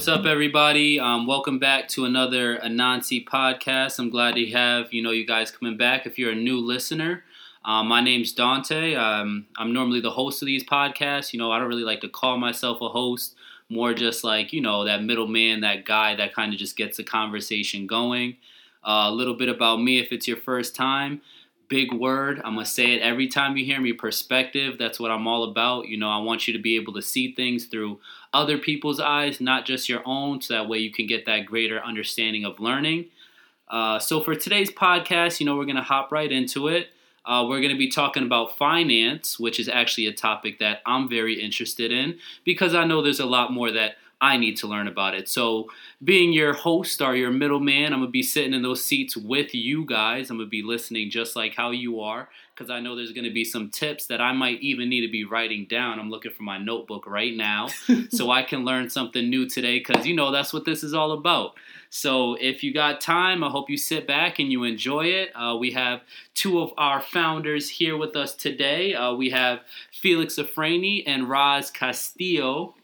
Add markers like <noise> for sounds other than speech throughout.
what's up, everybody? Um, welcome back to another Anansi podcast. I'm glad to have you know you guys coming back. If you're a new listener, um, my name's Dante. Um, I'm normally the host of these podcasts. You know, I don't really like to call myself a host. More just like you know that middleman, that guy that kind of just gets the conversation going. Uh, a little bit about me, if it's your first time big word. I'm going to say it every time you hear me perspective. That's what I'm all about. You know, I want you to be able to see things through other people's eyes, not just your own, so that way you can get that greater understanding of learning. Uh, so, for today's podcast, you know, we're going to hop right into it. Uh, we're going to be talking about finance, which is actually a topic that I'm very interested in because I know there's a lot more that I need to learn about it. So, being your host or your middleman, I'm gonna be sitting in those seats with you guys. I'm gonna be listening just like how you are because I know there's gonna be some tips that I might even need to be writing down. I'm looking for my notebook right now <laughs> so I can learn something new today because you know that's what this is all about. So, if you got time, I hope you sit back and you enjoy it. Uh, we have two of our founders here with us today. Uh, we have Felix Afrani and Raz Castillo.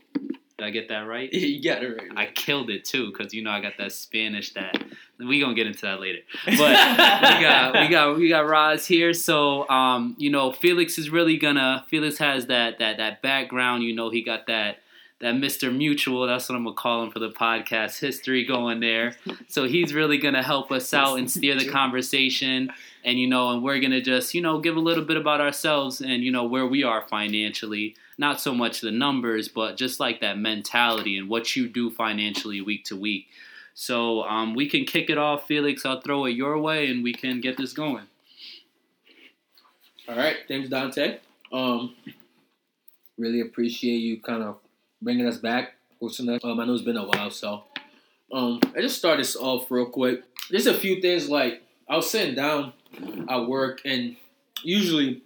Did I get that right? <laughs> you got it right. I killed it too, cause you know I got that Spanish that we gonna get into that later. But we <laughs> got we got we got Roz here, so um, you know Felix is really gonna Felix has that that that background. You know he got that that Mr. Mutual. That's what I'm gonna call him for the podcast history going there. So he's really gonna help us out and steer the conversation. And you know, and we're gonna just you know give a little bit about ourselves and you know where we are financially not so much the numbers, but just like that mentality and what you do financially week to week. So um, we can kick it off, Felix. I'll throw it your way, and we can get this going. All right, thanks, Dante. Um, really appreciate you kind of bringing us back. Um, I know it's been a while, so um, I just start this off real quick. There's a few things like I was sitting down at work, and usually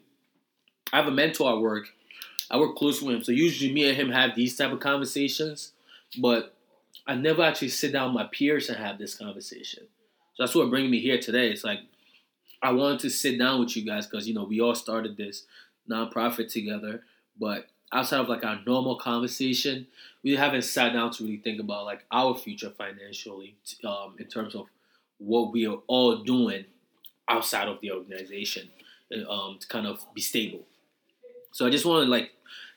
I have a mentor at work, I work close with him, so usually me and him have these type of conversations, but I never actually sit down with my peers and have this conversation. So that's what bringing me here today. It's like I wanted to sit down with you guys because you know we all started this nonprofit together, but outside of like our normal conversation, we haven't sat down to really think about like our future financially um, in terms of what we are all doing outside of the organization um, to kind of be stable. So I just want to like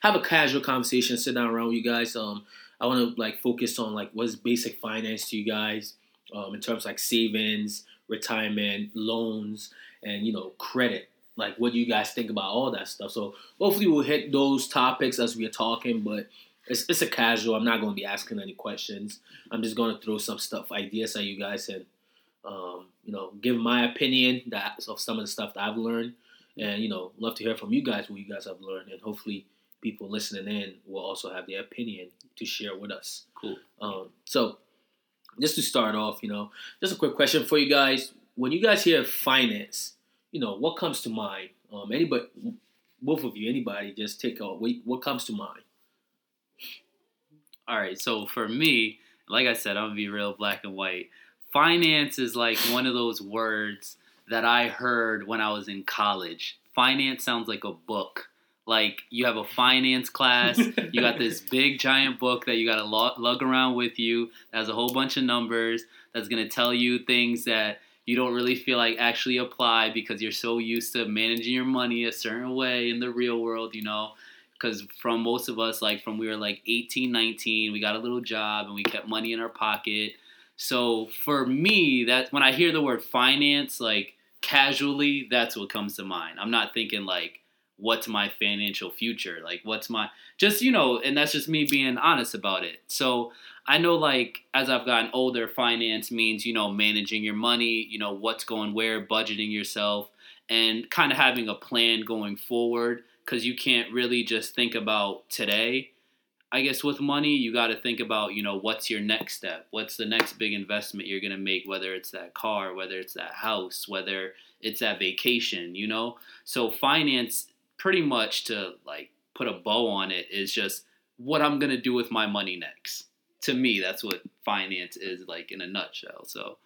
have a casual conversation, sit down around with you guys. Um, I want to like focus on like what's basic finance to you guys, um, in terms like savings, retirement, loans, and you know credit. Like what do you guys think about all that stuff? So hopefully we'll hit those topics as we are talking, but it's, it's a casual. I'm not going to be asking any questions. I'm just going to throw some stuff, ideas at you guys, and um, you know, give my opinion that of some of the stuff that I've learned, and you know, love to hear from you guys what you guys have learned, and hopefully people listening in will also have their opinion to share with us. Cool. Um, so, just to start off, you know, just a quick question for you guys. When you guys hear finance, you know, what comes to mind? Um, anybody, both of you, anybody, just take a what, what comes to mind? All right. So for me, like I said, I'm gonna be real black and white. Finance is like one of those words that I heard when I was in college. Finance sounds like a book like you have a finance class. You got this <laughs> big giant book that you got to lug around with you. That has a whole bunch of numbers that's going to tell you things that you don't really feel like actually apply because you're so used to managing your money a certain way in the real world you know? Because from most of us like from we were like 18 19 we got a little job and we kept money in our pocket. So for me that when i hear the word finance like casually that's what comes to mind. I'm not thinking like what's my financial future? Like what's my just you know and that's just me being honest about it. So i know like as i've gotten older finance means you know managing your money you know what's going where budgeting yourself and kind of having a plan going forward because you can't really just think about today. I guess with money you got to think about you know what's your next step? What's the next big investment you're going to make whether it's that car whether it's that house whether it's that vacation you know? So finance pretty much to like put a bow on it is just what I'm gonna do with my money next. To me, that's what finance is like in a nutshell. So.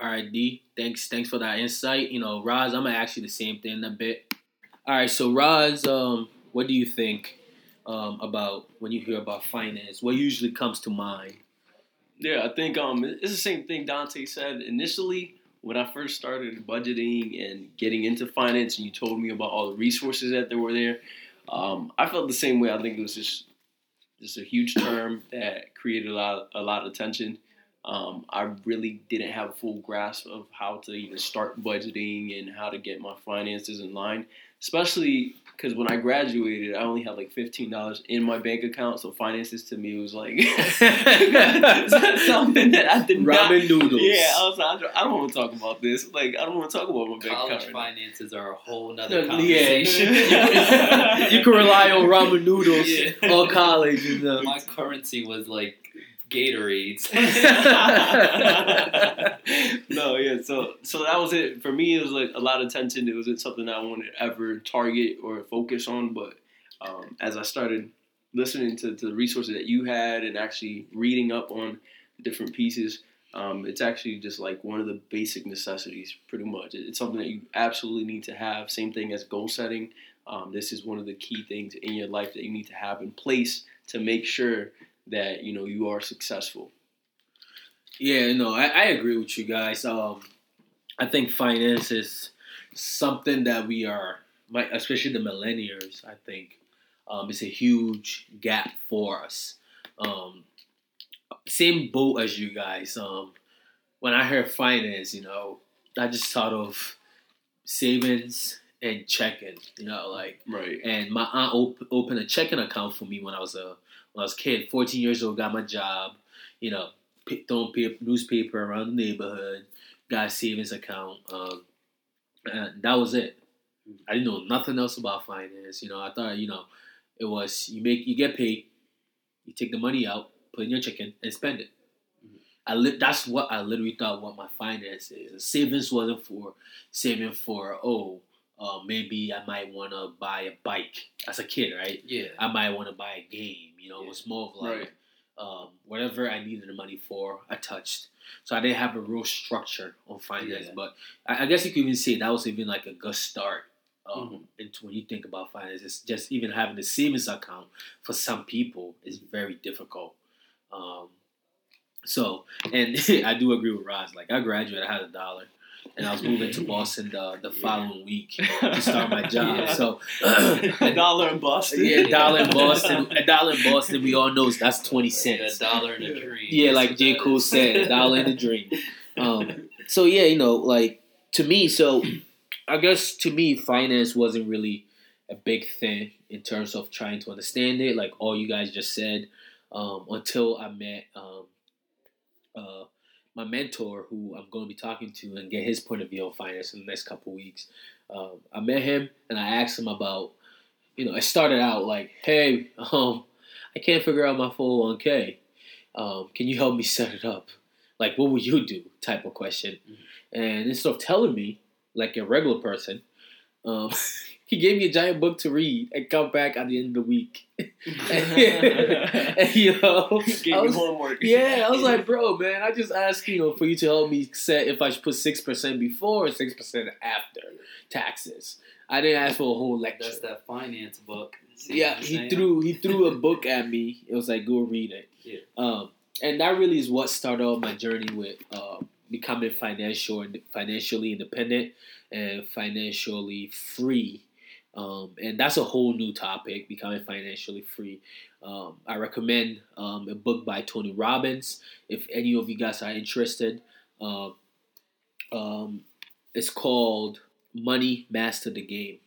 All right, D. Thanks, thanks for that insight. You know, Roz, I'm gonna ask you the same thing in a bit. All right, so Roz, um, what do you think? um, about when you hear about finance? What usually comes to mind? Yeah, I think um, it's the same thing Dante said initially when I first started budgeting and getting into finance, and you told me about all the resources that there were there. Um, I felt the same way. I think it was just just a huge term that created a lot a lot of attention. Um, I really didn't have a full grasp of how to even start budgeting and how to get my finances in line, especially because when I graduated, I only had like fifteen dollars in my bank account. So finances to me was like <laughs> something that I did Ramen not. noodles. Yeah, I was like, I don't want to talk about this. Like, I don't want to talk about my bank College account. finances are a whole nother Yeah. conversation. <laughs> you can rely on ramen noodles Yeah. all college. And, uh, My currency was like Gatorades. <laughs> <laughs> no, yeah. So, so that was it for me. It was like a lot of tension. It wasn't something I wanted to ever target or focus on. But um, as I started listening to, to the resources that you had and actually reading up on different pieces, um, it's actually just like one of the basic necessities, pretty much. It's something that you absolutely need to have. Same thing as goal setting. Um, this is one of the key things in your life that you need to have in place to make sure that you know you are successful. Yeah, no, I, I agree with you guys. Um, I think finance is something that we are, my- especially the millennials. I think um, it's a huge gap for us. Um, same boat as you guys. Um, when I heard finance, you know, I just thought of savings and checking. You know, like Right. and my aunt op- opened a checking account for me when I was a when I was a kid, 14 years old, got my job, you know, throwing pa- newspaper around the neighborhood, got savings account, um, and that was it. I didn't know nothing else about finance. You know, I thought, you know, it was you make you get paid, you take the money out, put in your chicken, and spend it. I li- that's what I literally thought what my finance is. Savings wasn't for saving for oh uh, maybe I might want to buy a bike as a kid, right? yeah. I might want to buy a game. You know, it was more of like Right. um, whatever I needed the money for, I touched. So I didn't have a real structure on finance. Yeah. But I, I guess you could even say that was even like a good start. Um, Mhm. into when you think about finance, it's just even having a savings account for some people is very difficult. Um, so, and <laughs> I do agree with Roz. Like I graduated, I had a dollar, and I was moving to <laughs> Boston the, the following week <laughs> to start my job. Yeah. So <laughs> a dollar in Boston. yeah, a dollar in Boston. A dollar in Boston. We all know that's twenty cents. A dollar in a dream. Yeah, That's like what J that Cole is. said, a dollar in a dream. Um, so yeah, you know, like to me, so I guess to me, finance wasn't really a big thing in terms of trying to understand it. Like all you guys just said, um, until I met um, uh, my mentor, who I'm going to be talking to, and get his point of view on finance in the next couple weeks. Um, I met him and I asked him about, you know, it started out like, hey, um, I can't figure out my 401k. Um, can you help me set it up? Like, what would you do? Type of question. And instead of telling me, like a regular person, um, <laughs> he gave me a giant book to read and come back at the end of the week. and, you know, Gave I you was- homework. yeah, I was like, <laughs> bro, man, I just asked you know for you to help me set if I should put six percent before or six percent after taxes. I didn't ask for a whole lecture. That's that finance book. See yeah, he saying? threw he threw a book <laughs> at me. It was like, go read it. Yeah. Um, and that really is what started off my journey with uh, becoming financial and financially independent and financially free. Um, and that's a whole new topic, becoming financially free. Um, I recommend um, a book by Tony Robbins if any of you guys are interested. Um, it's called Money Master the Game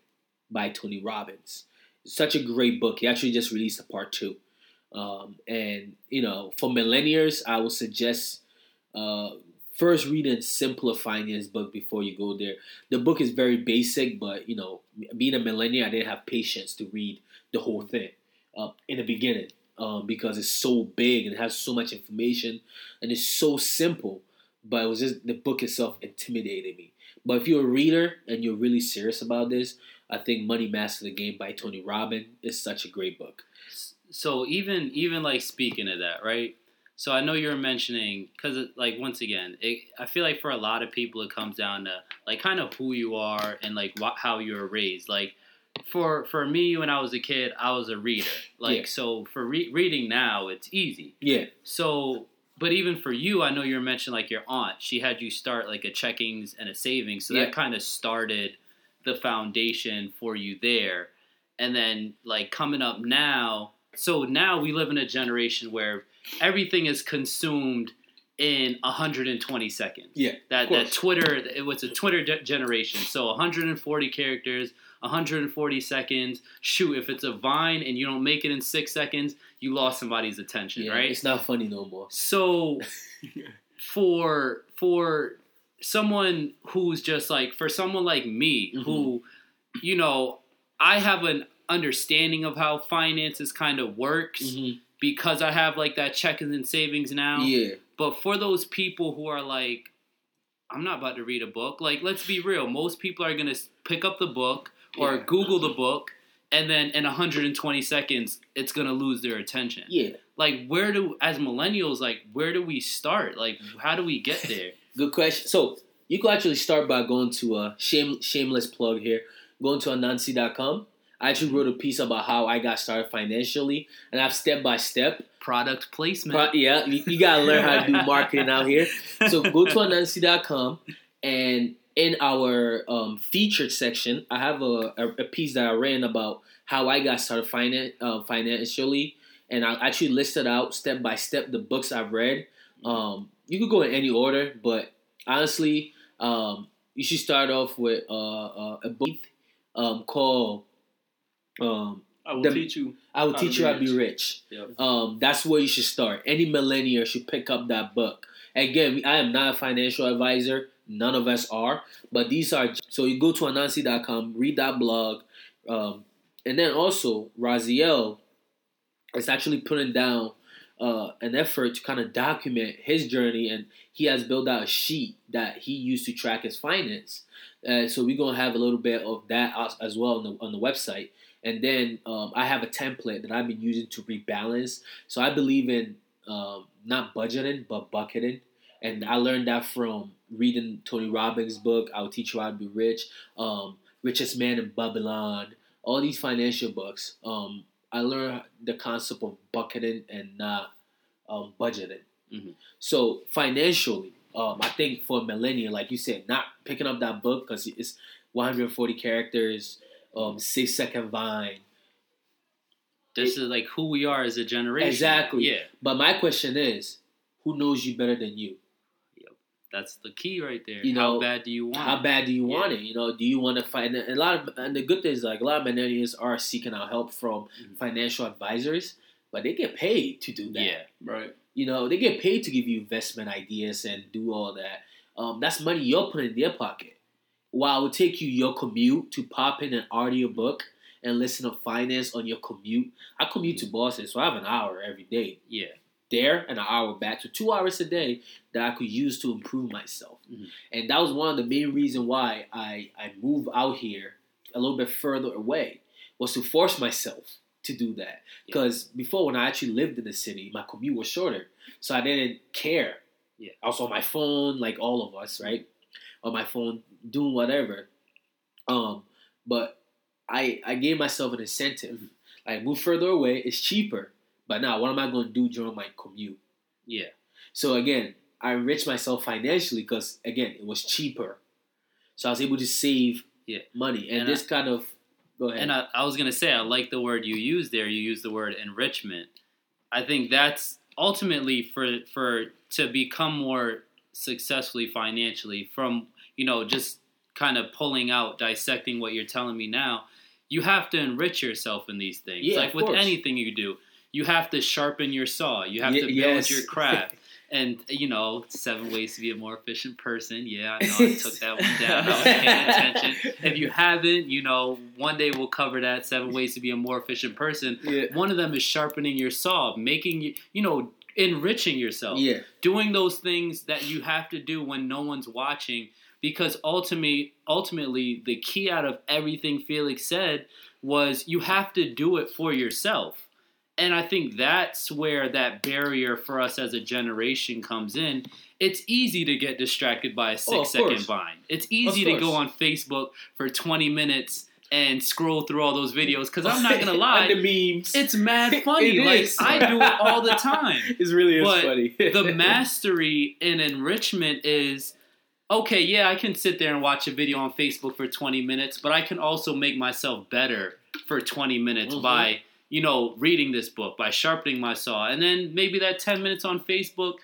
by Tony Robbins. It's such a great book. He actually just released a part two. Um, and, you know, for millennials, I would suggest uh, first reading Simpler Finance book before you go there. The book is very basic, but, you know, being a millennial, I didn't have patience to read the whole thing uh, in the beginning um, because it's so big and has so much information and it's so simple. But it was just the book itself intimidated me. But if you're a reader and you're really serious about this, I think Money Master the Game by Tony Robbins is such a great book. so even even like speaking of that right so i know you're mentioning because like once again it, i feel like for a lot of people it comes down to like kind of who you are and like what, how you were raised like for for me when I was a kid, I was a reader. Like Yeah. so for re- reading now, it's easy. Yeah, So, but even for you, I know you were mentioning like your aunt. She had you start like a checkings and a savings, so Yeah. that kind of started the foundation for you there. And then like coming up now, so now we live in a generation where everything is consumed in 120 seconds. yeah, That that. Twitter, it was a Twitter ge- generation. So 140 characters, 140 seconds. Shoot, if it's a Vine and you don't make it in six seconds, you lost somebody's attention, yeah. right? It's not funny no more. So <laughs> for for someone who's just like for someone like me Mhm. who you know I have an understanding of how finances kind of works Mhm. Because I have like that checkings and savings now. Yeah, But for those people who are like I'm not about to read a book, like let's be real, most people are to pick up the book or Yeah. Google the book and then in 120 seconds it's to lose their attention yeah. like where do as millennials like where do we start like how do we get <laughs> there Good question. So you can actually start by going to a shame, shameless plug here. Going to anansi.com. I actually wrote a piece about how I got started financially, and I have step by step. product placement Pro- yeah, you, you gotta learn how to do <laughs> marketing out here. So go to anansi.com, and in our um, featured section, I have a, a, a piece that I ran about how I got started finan- uh, financially, and I actually listed out step by step the books I've read. Um, you could go in any order, but honestly, um, you should start off with uh, uh, a book um, called um, I will The- teach you. "I Will Teach You How to Be Rich. Rich." Yep. Um, that's where you should start. Any millennial should pick up that book. Again, I am not a financial advisor. None of us are. But these are so you go to anansi.com, read that blog, um, and then also Raziel is actually putting down uh, an effort to kind of document his journey, and he has built out a sheet that he used to track his finance. Uh, so we're gonna have a little bit of that as- as well on the on the website. And then um, I have a template that I've been using to rebalance. So I believe in um, not budgeting but bucketing, and I learned that from reading Tony Robbins' book. I'll teach you how to be rich. Um, Richest Man in Babylon. All these financial books. Um, I learned the concept of bucketing and not um, budgeting. Mhm. So financially, um, I think for a millennial, like you said, not picking up that book because it's 140 characters, um, six second vine. this is like who we are as a generation Exactly. yeah But my question is, who knows you better than you? that's the key right there You know, how know, bad do you want How it? bad do you Yeah. want it? You know, do you want to find a lot of and the good thing is like a lot of millennials are seeking out help from Mhm. financial advisors, but they get paid to do that. yeah Right. You know, they get paid to give you investment ideas and do all that. Um, that's money you're putting in their pocket. While it would take you your commute to pop in an audiobook and listen to finance on your commute. I commute to Boston, so I have an hour every day yeah there and an hour back. So two hours a day that I could use to improve myself. Mhm. And that was one of the main reasons why I, I moved out here a little bit further away was to force myself to do that. Because before when I actually lived in the city, my commute was shorter. So I didn't care. Yeah. I was on my phone, like all of us, right? On my phone, doing whatever. Um, but I I gave myself an incentive. Mhm. Like move further away, it's cheaper. But now, what am I going to do during my commute? yeah So again, I enriched myself financially because again, it was cheaper. So I was able to save Yeah. money, and, And this kind of go ahead. and I, I was gonna say I like the word you use there you use the word enrichment I think that's ultimately for for to become more successfully financially from you know just kind of pulling out dissecting what you're telling me now you have to enrich yourself in these things. Yeah, like with course. anything you do you have to sharpen your saw. You have Ye- to build yes. your craft. <laughs> And you know seven ways to be a more efficient person. Yeah i know i <laughs> took that one down. I was paying attention. If you haven't you know one day we'll cover that seven ways to be a more efficient person. Yeah, one of them is sharpening your saw, making you, you know, enriching yourself, yeah, doing those things that you have to do when no one's watching. Because ultimately, ultimately, the key out of everything Felix said was you have to do it for yourself. And I think that's where that barrier for us as a generation comes in. It's easy to get distracted by a Oh, six second course. vine. It's easy to go on Facebook for 20 minutes and scroll through all those videos because I'm not gonna <laughs> lie, the memes. it's mad <laughs> funny. It like is. I do it all the time. <laughs> It's really is But funny. the mastery and enrichment is okay, yeah, I can sit there and watch a video on Facebook for 20 minutes, but I can also make myself better for 20 minutes Mhm. by, you know, reading this book, by sharpening my saw. And then maybe that 10 minutes on Facebook,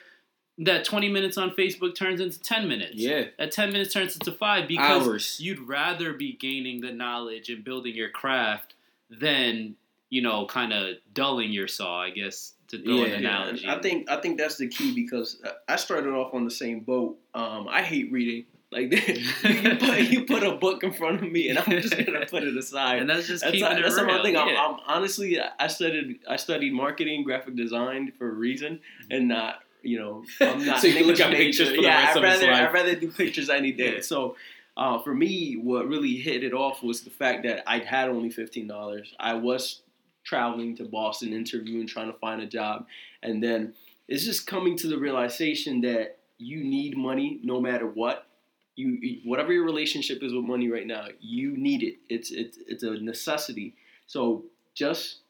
that 20 minutes on Facebook turns into 10 minutes. yeah, That 10 minutes turns into 5 because hours. you'd rather be gaining the knowledge and building your craft than, you know, kind of dulling your saw, I guess, to throw an Yeah. I think I think that's the key because uh, I started off on the same boat. Um, I hate reading. Like <laughs> you, put, you put a book in front of me, and I'm just gonna put it aside. and that's just That's, keeping that's it real. my thing. I'm. I'm honestly, I studied, I studied marketing, graphic design for a reason, and not, you know, <laughs> I'm not. So you can look at English pictures major. for the yeah, rest I'd of his rather, life. I'd rather do pictures any day. Yeah. So, uh, for me, what really hit it off was the fact that I had only fifteen dollars. I was traveling to Boston, interviewing, trying to find a job, and then it's just coming to the realization that you need money no matter what you whatever your relationship is with money right now, you need it. It's it's it's a necessity. So just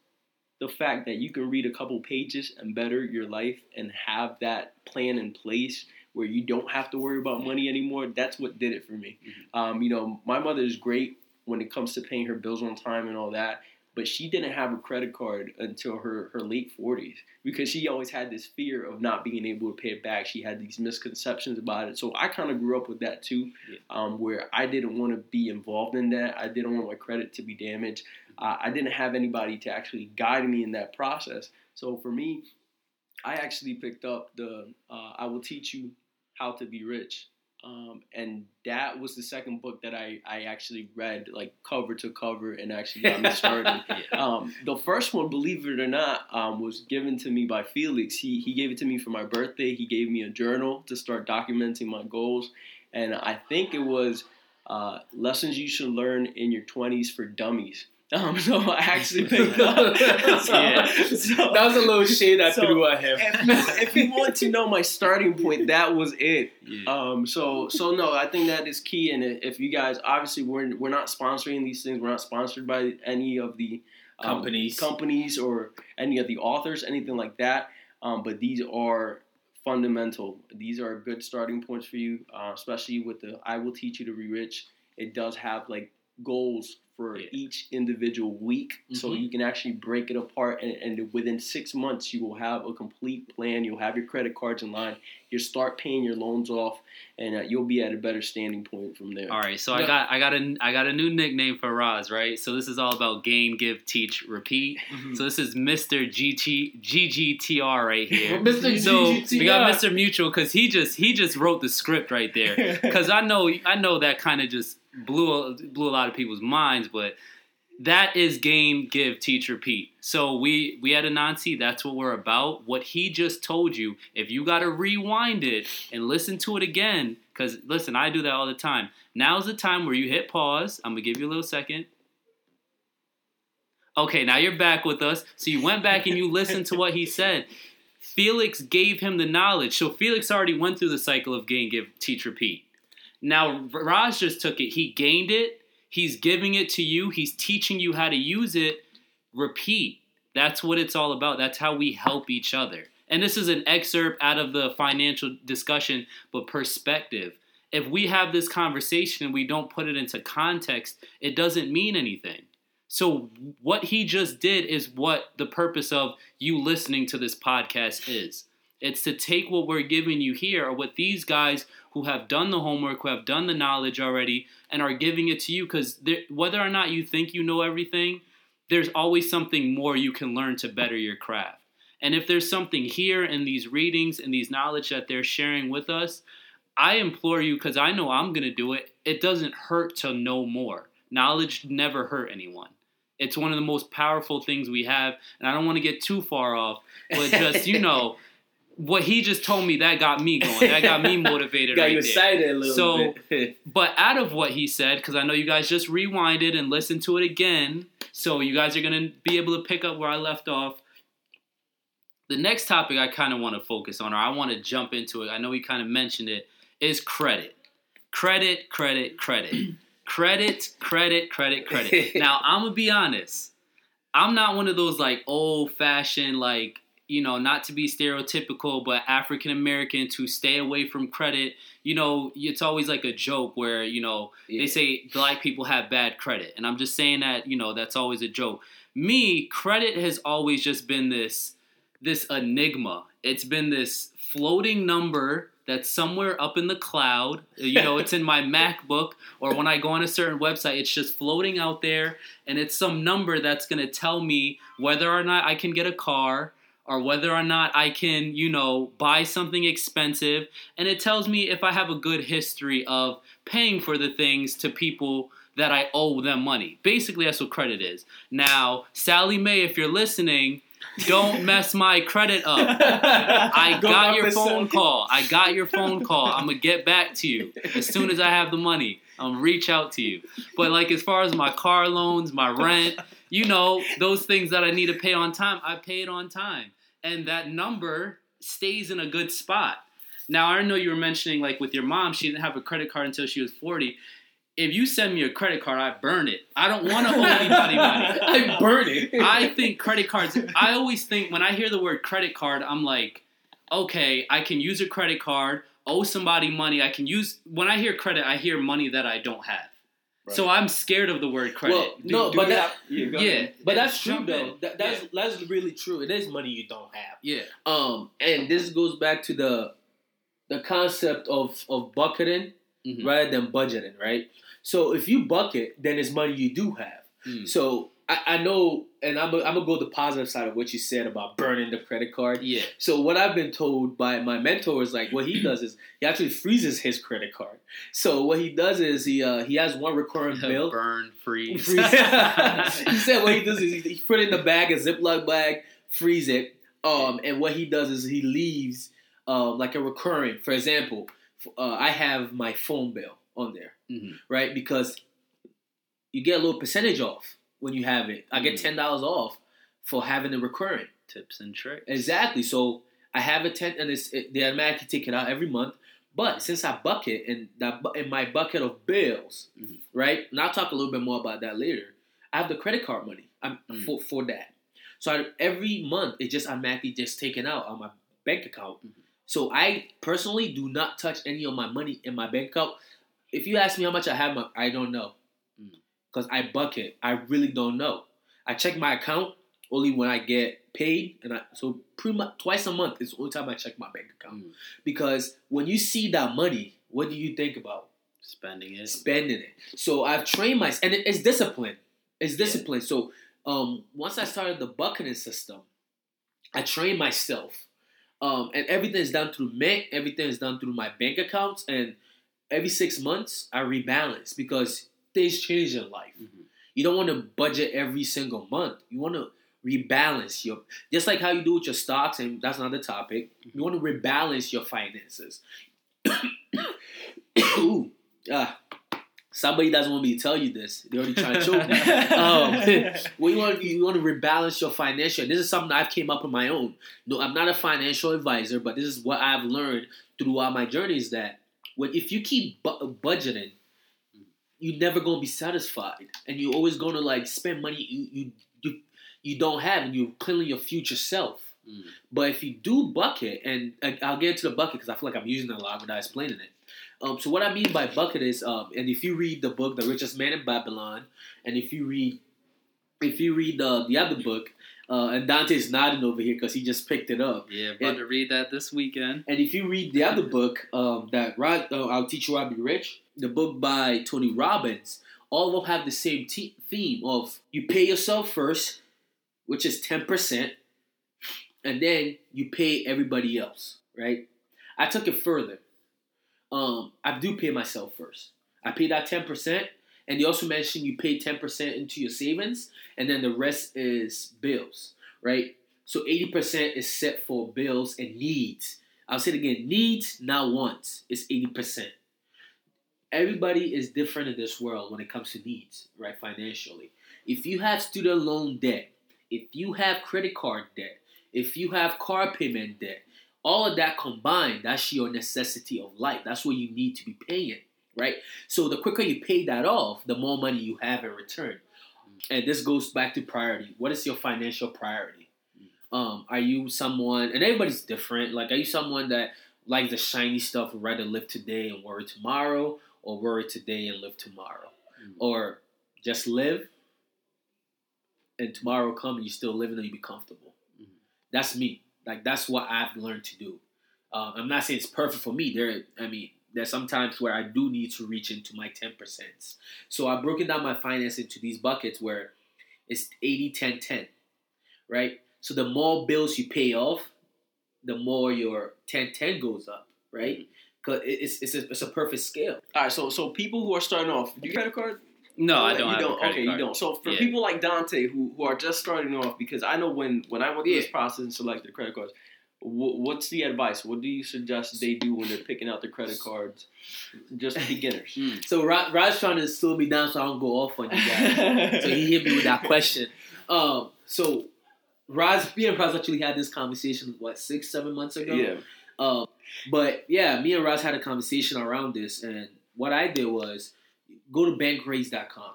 the fact that you can read a couple pages and better your life and have that plan in place where you don't have to worry about money anymore, that's what did it for me. Um, you know, my mother is great when it comes to paying her bills on time and all that, but she didn't have a credit card until her, her late 40s because she always had this fear of not being able to pay it back. She had these misconceptions about it. So I kind of grew up with that too, Yeah. um, where I didn't want to be involved in that. I didn't want my credit to be damaged. Uh, I didn't have anybody to actually guide me in that process. So for me, I actually picked up the uh, I Will Teach You How to Be Rich. Um, and that was the second book that I, I actually read like cover to cover and actually got me started. <laughs> um, the first one, believe it or not, um, was given to me by Felix. He, he gave it to me for my birthday. He gave me a journal to start documenting my goals. And I think it was uh, Lessons You Should Learn in Your 20s for Dummies. Um, <laughs> so I actually <laughs> picked up. <laughs> so, Yeah. so- that was a little shade I So, threw at him. if you, if you want to know my starting point, that was it. Yeah. Um, so so no, I think that is key. And if you guys, obviously, we're we're not sponsoring these things. We're not sponsored by any of the um, Companies. companies or any of the authors, anything like that. Um, but these are fundamental. These are good starting points for you, uh, especially with the "I will teach you to be rich." It does have like goals for Yeah. each individual week, so Mhm. you can actually break it apart. And, and within six months, you will have a complete plan. You'll have your credit cards in line. You'll start paying your loans off, and uh, you'll be at a better standing point from there. All right, so I got I got a I got a new nickname for Roz, right? So this is all about gain, give, teach, repeat. Mm-hmm. So this is Mr. GT GGTR right here. <laughs> Mr. So we got Mr. Mutual because he just he just wrote the script right there. <laughs> Because I know I know that kind of just blew blew a lot of people's minds, but that is game give, teach, repeat. So we we at Anansi, that's what we're about. What he just told you, if you got to rewind it and listen to it again, because listen, I do that all the time. Now's the time where you hit pause. I'm gonna give you a little second. Okay, now you're back with us. So you went back and you listened to what he <laughs> said. Felix gave him the knowledge. So Felix already went through the cycle of game give, teach, repeat. Now Raj just took it. He gained it. He's giving it to you. He's teaching you how to use it. Repeat. That's what it's all about. That's how we help each other. And this is an excerpt out of the financial discussion, but perspective. If we have this conversation and we don't put it into context, it doesn't mean anything. So, what he just did is what the purpose of you listening to this podcast is. It's to take what we're giving you here, or what these guys who have done the homework, who have done the knowledge already, and are giving it to you. Because whether or not you think you know everything, there's always something more you can learn to better your craft. And if there's something here in these readings and these knowledge that they're sharing with us, I implore you, because I know I'm going to do it, it doesn't hurt to know more. Knowledge never hurt anyone. It's one of the most powerful things we have. And I don't want to get too far off, but just, you <laughs> know, what he just told me, that got me going. That got me <laughs> motivated got right you there. excited a little So- bit. <laughs> But out of what he said, because I know you guys just rewinded and listened to it again, so you guys are gonna be able to pick up where I left off. The next topic I kind of want to focus on, or I want to jump into it. I know we kind of mentioned it, is credit. Credit, credit, credit. <clears throat> Credit, credit, credit, credit. now <laughs> I'm gonna be honest. I'm not one of those like old fashioned like you know not to be stereotypical but African American to stay away from credit. You know, it's always like a joke where you know Yeah. they say black people have bad credit, and I'm just saying that you know that's always a joke. Me, credit has always just been this this enigma. It's been this floating number that's somewhere up in the cloud. You know, it's in my <laughs> MacBook or when I go on a certain website, it's just floating out there and it's some number that's going to tell me whether or not I can get a car or whether or not I can, you know, buy something expensive and it tells me if I have a good history of paying for the things to people that I owe them money. Basically, that's what credit is. Now, Sallie Mae, if you're listening, don't <laughs> mess my credit up. <laughs> I got your phone call. I got your phone call. I'm gonna get back to you as soon as I have the money. I'm gonna reach out to you. But like as far as my car loans, my rent, you know, those things that I need to pay on time, I pay it on time. And that number stays in a good spot. Now I know you were mentioning like with your mom, she didn't have a credit card until she was 40. If you send me a credit card, I burn it. I don't want to owe anybody money. <laughs> I burn it. I think credit cards. I always think when I hear the word credit card, I'm like, okay, I can use a credit card, owe somebody money. I can use when I hear credit, I hear money that I don't have. So I'm scared of the word credit. Well, no, but we that- yeah, yeah. But that's true though. That, that's that's really true. It is money you don't have. yeah, Um, and this goes back to the the concept of of bucketing Mhm. rather than budgeting, right? So if you bucket, then it's money you do have. Mm. So I, I know, and I'm gonna go the positive side of what you said about burning the credit card. yeah. So what I've been told by my mentor is like what he does is he actually freezes his credit card. So what he does is he uh, he has one recurring <laughs> bill. Burn, freeze. Freeze. <laughs> <laughs> he said what he does is he, he put it in the bag, a Ziploc bag, freeze it. Um, and what he does is he leaves uh, like a recurring. For example, uh, I have my phone bill on there, Mhm. right? Because you get a little percentage off when you have it. I get Mhm. ten dollars off for having it recurrent. Tips and tricks. Exactly. So I have a ten, and it's it, they automatically take it out every month. But since I bucket in that in my bucket of bills, Mhm. right? And I'll talk a little bit more about that later. I have the credit card money I'm, Mm. for for that. So I, every month it just automatically just taken out on my bank account. Mhm. So I personally do not touch any of my money in my bank account. If you ask me how much I have, my, I don't know. Because I bucket. I really don't know. I check my account only when I get paid, and I so pretty much twice a month is the only time I check my bank account. Mm. Because when you see that money, what do you think about? Spending it. Spending it. So I've trained myself, and it- it's discipline. It's Yeah. discipline. So um, once I started the bucketing system, I trained myself, um, and everything is done through Mint. Everything is done through my bank accounts, and every six months I rebalance because things change in life. Mhm. You don't want to budget every single month. You want to rebalance your just like how you do with your stocks, and that's another topic. You want to rebalance your finances. <coughs> Ooh, ah, somebody doesn't want me to tell you this. They're already trying to choke me. <laughs> Um, <laughs> well, you want you want to rebalance your financial. This is something I've came up on my own. No, I'm not a financial advisor, but this is what I've learned throughout my journey. Is that when if you keep bu- budgeting, you're never gonna be satisfied, and you're always gonna like spend money you you you, you don't have, and you're killing your future self. Mm. But if you do bucket, and I- I'll get into the bucket because I feel like I'm using it a lot without explaining it. Um, so what I mean by bucket is, um, and if you read the book, The Richest Man in Babylon, and if you read, if you read the the other book, uh, and Dante's nodding over here because he just picked it up. Yeah, about And- to read that this weekend. And if you read the other book, um, that Rod, uh, I'll teach you how to be rich, the book by Tony Robbins, all of them have the same te- theme of you pay yourself first, which is ten percent, and then you pay everybody else. Right? I took it further. Um, I do pay myself first. I pay that ten percent, and they also mentioned you pay ten percent into your savings, and then the rest is bills. Right? So 80% is set for bills and needs. I'll say it again needs, not wants. is 80%. Everybody is different in this world when it comes to needs, right? Financially. If you have student loan debt, if you have credit card debt, if you have car payment debt, all of that combined, that's your necessity of life. That's what you need to be paying, right? So the quicker you pay that off, the more money you have in return. And this goes back to priority. What is your financial priority? Um, are you someone, and everybody's different. Like, are you someone that likes the shiny stuff, rather live today and worry tomorrow, or worry today and live tomorrow, Mm. or just live and tomorrow come and you still living and you be comfortable. Mhm. That's me. Like that's what I've learned to do. Um, I'm not saying it's perfect for me. There, I mean, there's some times where I do need to reach into my 10%. So I've broken down my finance into these buckets where it's 80, 10, 10, right? So the more bills you pay off, the more your 10, 10 goes up, right? Mm-hmm. Because it's, it's, a, it's a perfect scale. All right, so so people who are starting off, do you credit card? No, I You don't have a credit okay, card. you don't. So for Yeah. people like Dante who, who are just starting off, because I know when when I went through this process and selected credit cards, wh- what's the advice? What do you suggest they do when they're picking out their credit cards? Just beginners. Mm. So Rod, Rod's trying to slow me down so I don't go off on you guys. <laughs> so he hit me with that question. Um, so Roz, me and Roz actually had this conversation what six, seven months ago. yeah. Um, but yeah, me and Roz had a conversation around this, and what I did was go to bankraise.com.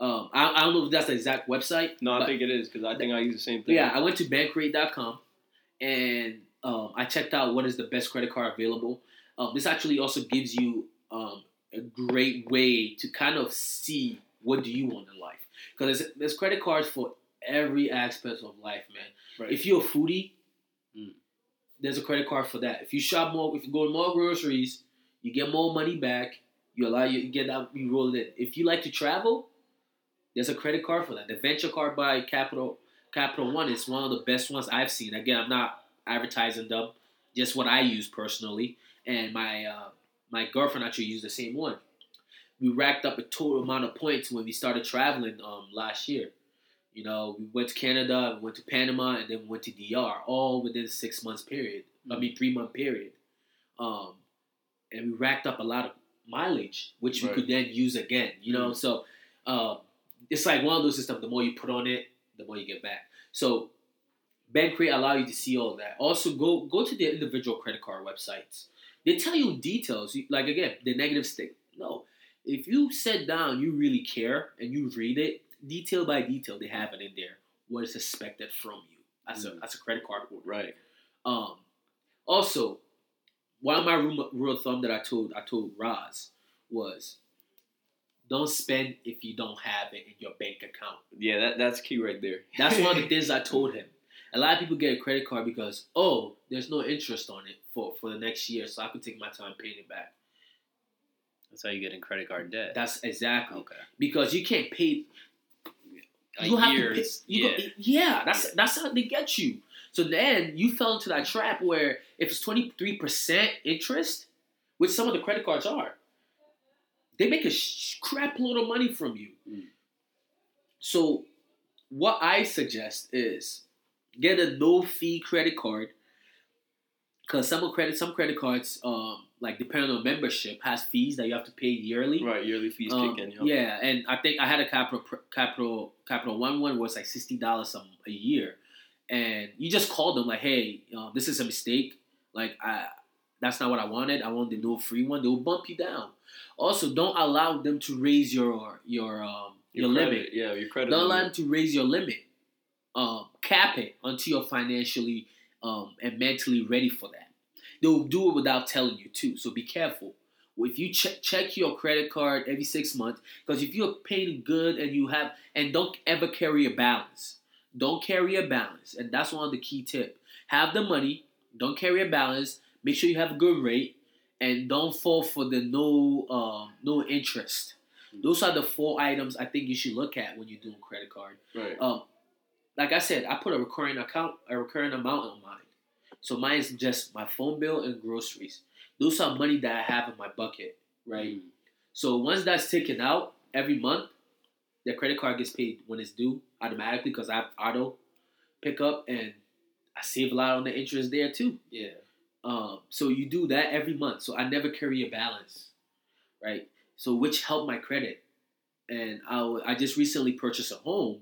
Um, I, I don't know if that's the exact website. No, I think it is because I think I use the same thing. yeah, I went to bankrate.com and um, I checked out what is the best credit card available. Um, this actually also gives you um, a great way to kind of see what do you want in life because there's, there's credit cards for every aspect of life, man. Right. If you're a foodie, Mm. there's a credit card for that. If you shop more, if you go to more groceries, you get more money back. You allow you, get that you roll it in. If you like to travel, there's a credit card for that. The venture card by Capital Capital One is one of the best ones I've seen. Again, I'm not advertising them, just what I use personally, and my uh, my girlfriend actually used the same one. We racked up a total amount of points when we started traveling um, last year. You know, we went to Canada, we went to Panama, and then we went to DR, all within six months period. I mean, three month period. Um, and we racked up a lot of mileage, which we could then use again. You know, so uh, it's like one of those systems. The more you put on it, the more you get back. So Bankrate allow you to see all that. Also, go go to their individual credit card websites. They tell you details. Like again, the negative stick. No, if you sit down, you really care, and you read it detail by detail. They have it in there. What is expected from you as a Mhm. as a credit card holder. Right. Um, also, one of my rule, rule of thumb that I told I told Roz was, don't spend if you don't have it in your bank account. Yeah, that, that's key right there. That's one of the <laughs> things I told him. A lot of people get a credit card because oh, there's no interest on it for for the next year, so I could take my time paying it back. That's how you get in credit card debt. That's exactly okay. because you can't pay. A You have year to pay. is- You yeah. Go, yeah, that's that's how they get you. So then you fell into that trap where if it's twenty three percent interest, which some of the credit cards are, they make a sh- crap load of money from you. Mm. So what I suggest is get a no fee credit card because some credit some credit cards um like depending on membership has fees that you have to pay yearly. Right, yearly fees Um, kick in. yup. Yeah, and I think I had a capital capital capital one one was like sixty dollars a, a year, and you just call them like, hey, uh, this is a mistake. Like I, that's not what I wanted. I want the no free one. They'll bump you down. Also, don't allow them to raise your your um your, credit, limit. Yeah, your credit. Don't allow them to raise your limit. Um, cap it until you're financially um, and mentally ready for that. They'll do it without telling you too. So be careful. If you check check your credit card every six months, because if you're paying good and you have and don't ever carry a balance, don't carry a balance, and that's one of the key tip. Have the money, don't carry a balance. Make sure you have a good rate, and don't fall for the no um, no interest. Those are the four items I think you should look at when you're doing credit card. Right. Um, like I said, I put a recurring account, a recurring amount on mine. So mine is just my phone bill and groceries. Those are money that I have in my bucket, right? Mm. So once that's taken out every month, the credit card gets paid when it's due automatically because I have auto pickup and I save a lot on the interest there too. Yeah. Um, so you do that every month. So I never carry a balance, right? So which helped my credit. And I, w- I just recently purchased a home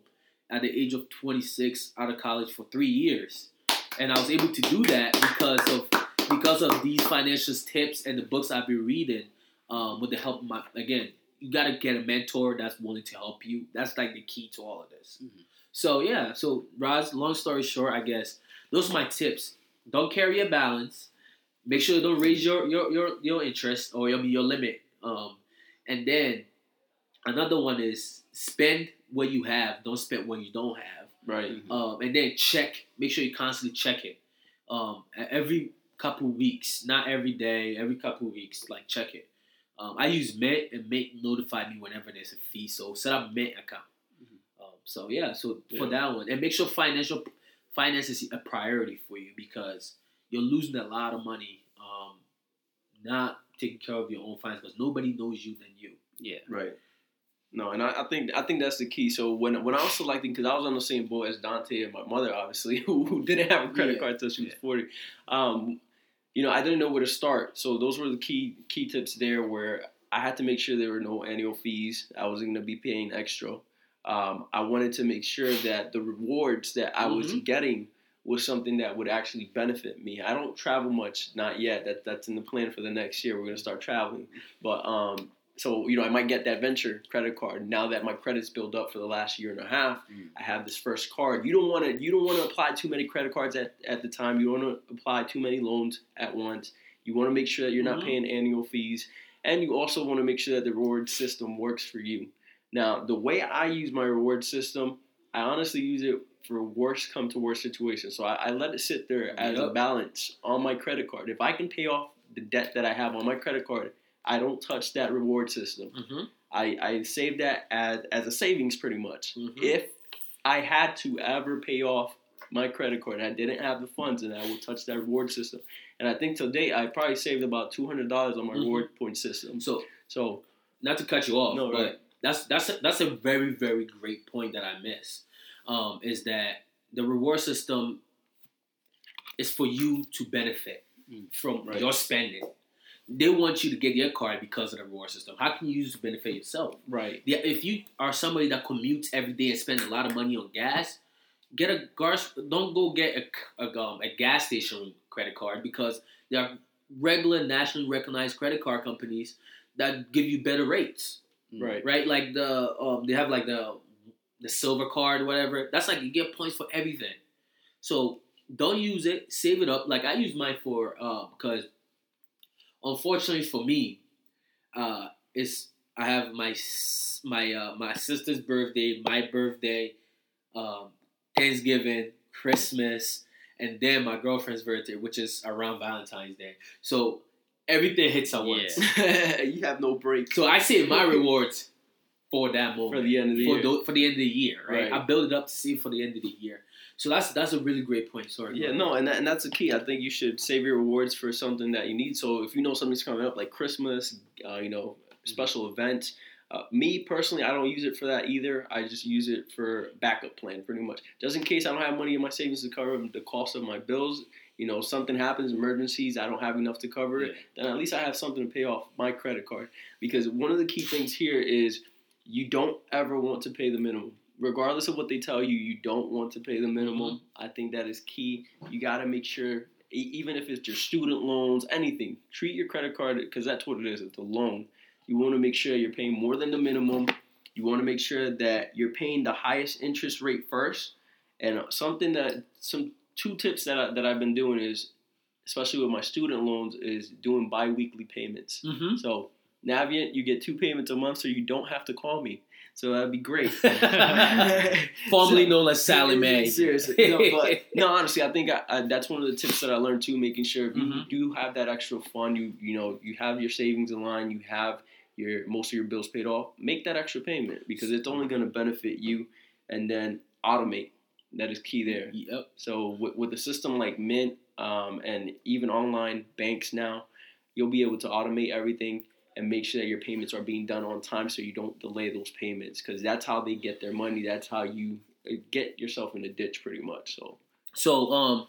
at the age of 26 out of college for three years. And I was able to do that because of because of these financial tips and the books I've been reading um, with the help of my again. You gotta get a mentor that's willing to help you. That's like the key to all of this. Mhm. So yeah, so Roz, long story short, I guess those are my tips. Don't carry a balance. Make sure you don't raise your your your, your interest or your your limit. Um, and then another one is spend what you have. Don't spend what you don't have. Right. Um, and then check. Make sure you constantly check it. Um, every couple weeks, not every day. Every couple weeks, like check it. Um, I use Mint, and Mint notify me whenever there's a fee. So set up Mint account. Um, so yeah, so for Yeah. that one, and make sure financial finance is a priority for you because you're losing a lot of money um, not taking care of your own finance because nobody knows you than you. Yeah. Right. No, and I, I think I think that's the key. So when when I was selecting, because I was on the same boat as Dante and my mother, obviously, who, <laughs> who didn't have a credit Yeah. card until she was Yeah. forty. Um, you know, I didn't know where to start. So those were the key key tips there, where I had to make sure there were no annual fees. I wasn't going to be paying extra. Um, I wanted to make sure that the rewards that I was Mhm. getting was something that would actually benefit me. I don't travel much, not yet. That that's in the plan for the next year. We're gonna start traveling, but um, so you know, I might get that venture credit card now that my credit's built up for the last year and a half. Mm. I have this first card. You don't want to you don't want to apply too many credit cards at, at the time. You don't want to apply too many loans at once. You want to make sure that you're not Mhm. paying annual fees, and you also want to make sure that the reward system works for you. Now, the way I use my reward system, I honestly use it for worst come to worst situations. So I, I let it sit there as a balance on my credit card. If I can pay off the debt that I have on my credit card, I don't touch that reward system. Mm-hmm. I, I save that as, as a savings pretty much. Mhm. If I had to ever pay off my credit card, and I didn't have the funds, and I will touch that reward system. And I think to date, I probably saved about two hundred dollars on my Mhm. reward point system. So So not to cut you off, No, but right. That's that's a, that's a very very great point that I miss. Um, is that the reward system is for you to benefit Mm. from Right. your spending. They want you to get your card because of the reward system. How can you use it to benefit yourself? right, Yeah, if you are somebody that commutes every day and spends a lot of money on gas, get a gas. Don't go get a, a, um, a gas station credit card because there are regular nationally recognized credit card companies that give you better rates. Right, right? Like the um, they have like the the silver card, whatever. That's like you get points for everything. So don't use it. Save it up. Like I use mine for uh, because unfortunately for me, uh, it's I have my my uh, my sister's birthday, my birthday, um, Thanksgiving, Christmas, and then my girlfriend's birthday, which is around Valentine's Day. So everything hits at once. <laughs> you have no break So I save my <laughs> rewards for that moment for the end of the for, year. the, for the end of the year, right? Right. I build it up to save for the end of the year. So that's that's a really great point. Sorry. Yeah, no, and that, and that's the key. I think you should save your rewards for something that you need. So if you know something's coming up, like Christmas, uh, you know, special event. Uh, me personally, I don't use it for that either. I just use it for backup plan, pretty much, just in case I don't have money in my savings to cover the cost of my bills. You know, something happens, emergencies, I don't have enough to cover it. Then at least I have something to pay off my credit card. Because one of the key things here is you don't ever want to pay the minimum regardless of what they tell you, you don't want to pay the minimum. Mm-hmm. I think that is key. You got to make sure, even if it's your student loans, anything, treat your credit card because that's what it is. It's a loan. You want to make sure you're paying more than the minimum. You want to make sure that you're paying the highest interest rate first. And something that some two tips that I, that I've been doing is, especially with my student loans, is doing biweekly payments. Mm-hmm. So Navient, you get two payments a month, so you don't have to call me. So that'd be great. <laughs> <laughs> Formerly known as Sallie <laughs> Mae. Seriously, no, but no, honestly, I think I, I, that's one of the tips that I learned too. Making sure if you Mhm. do have that extra fund, you you know you have your savings in line, you have your most of your bills paid off. Make that extra payment because it's only going to benefit you, and then automate. That is key there. Yep. So with, with a system like Mint um, and even online banks now, you'll be able to automate everything and make sure that your payments are being done on time so you don't delay those payments because that's how they get their money. That's how you uh, get yourself in a ditch pretty much. So So um,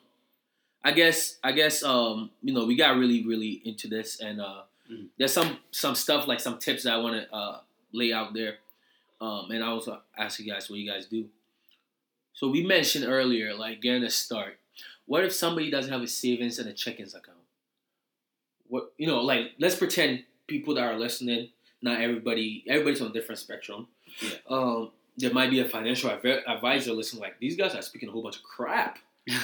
I guess I guess um, you know we got really really into this, and uh, Mhm. there's some some stuff like some tips that I want to uh, lay out there, um, and I also ask you guys what you guys do. So we mentioned earlier, like getting a start. What if somebody doesn't have a savings and a checkings account? What you know, like let's pretend people that are listening, not everybody, everybody's on a different spectrum. Yeah. Um, there might be a financial advisor listening, like these guys are speaking a whole bunch of crap.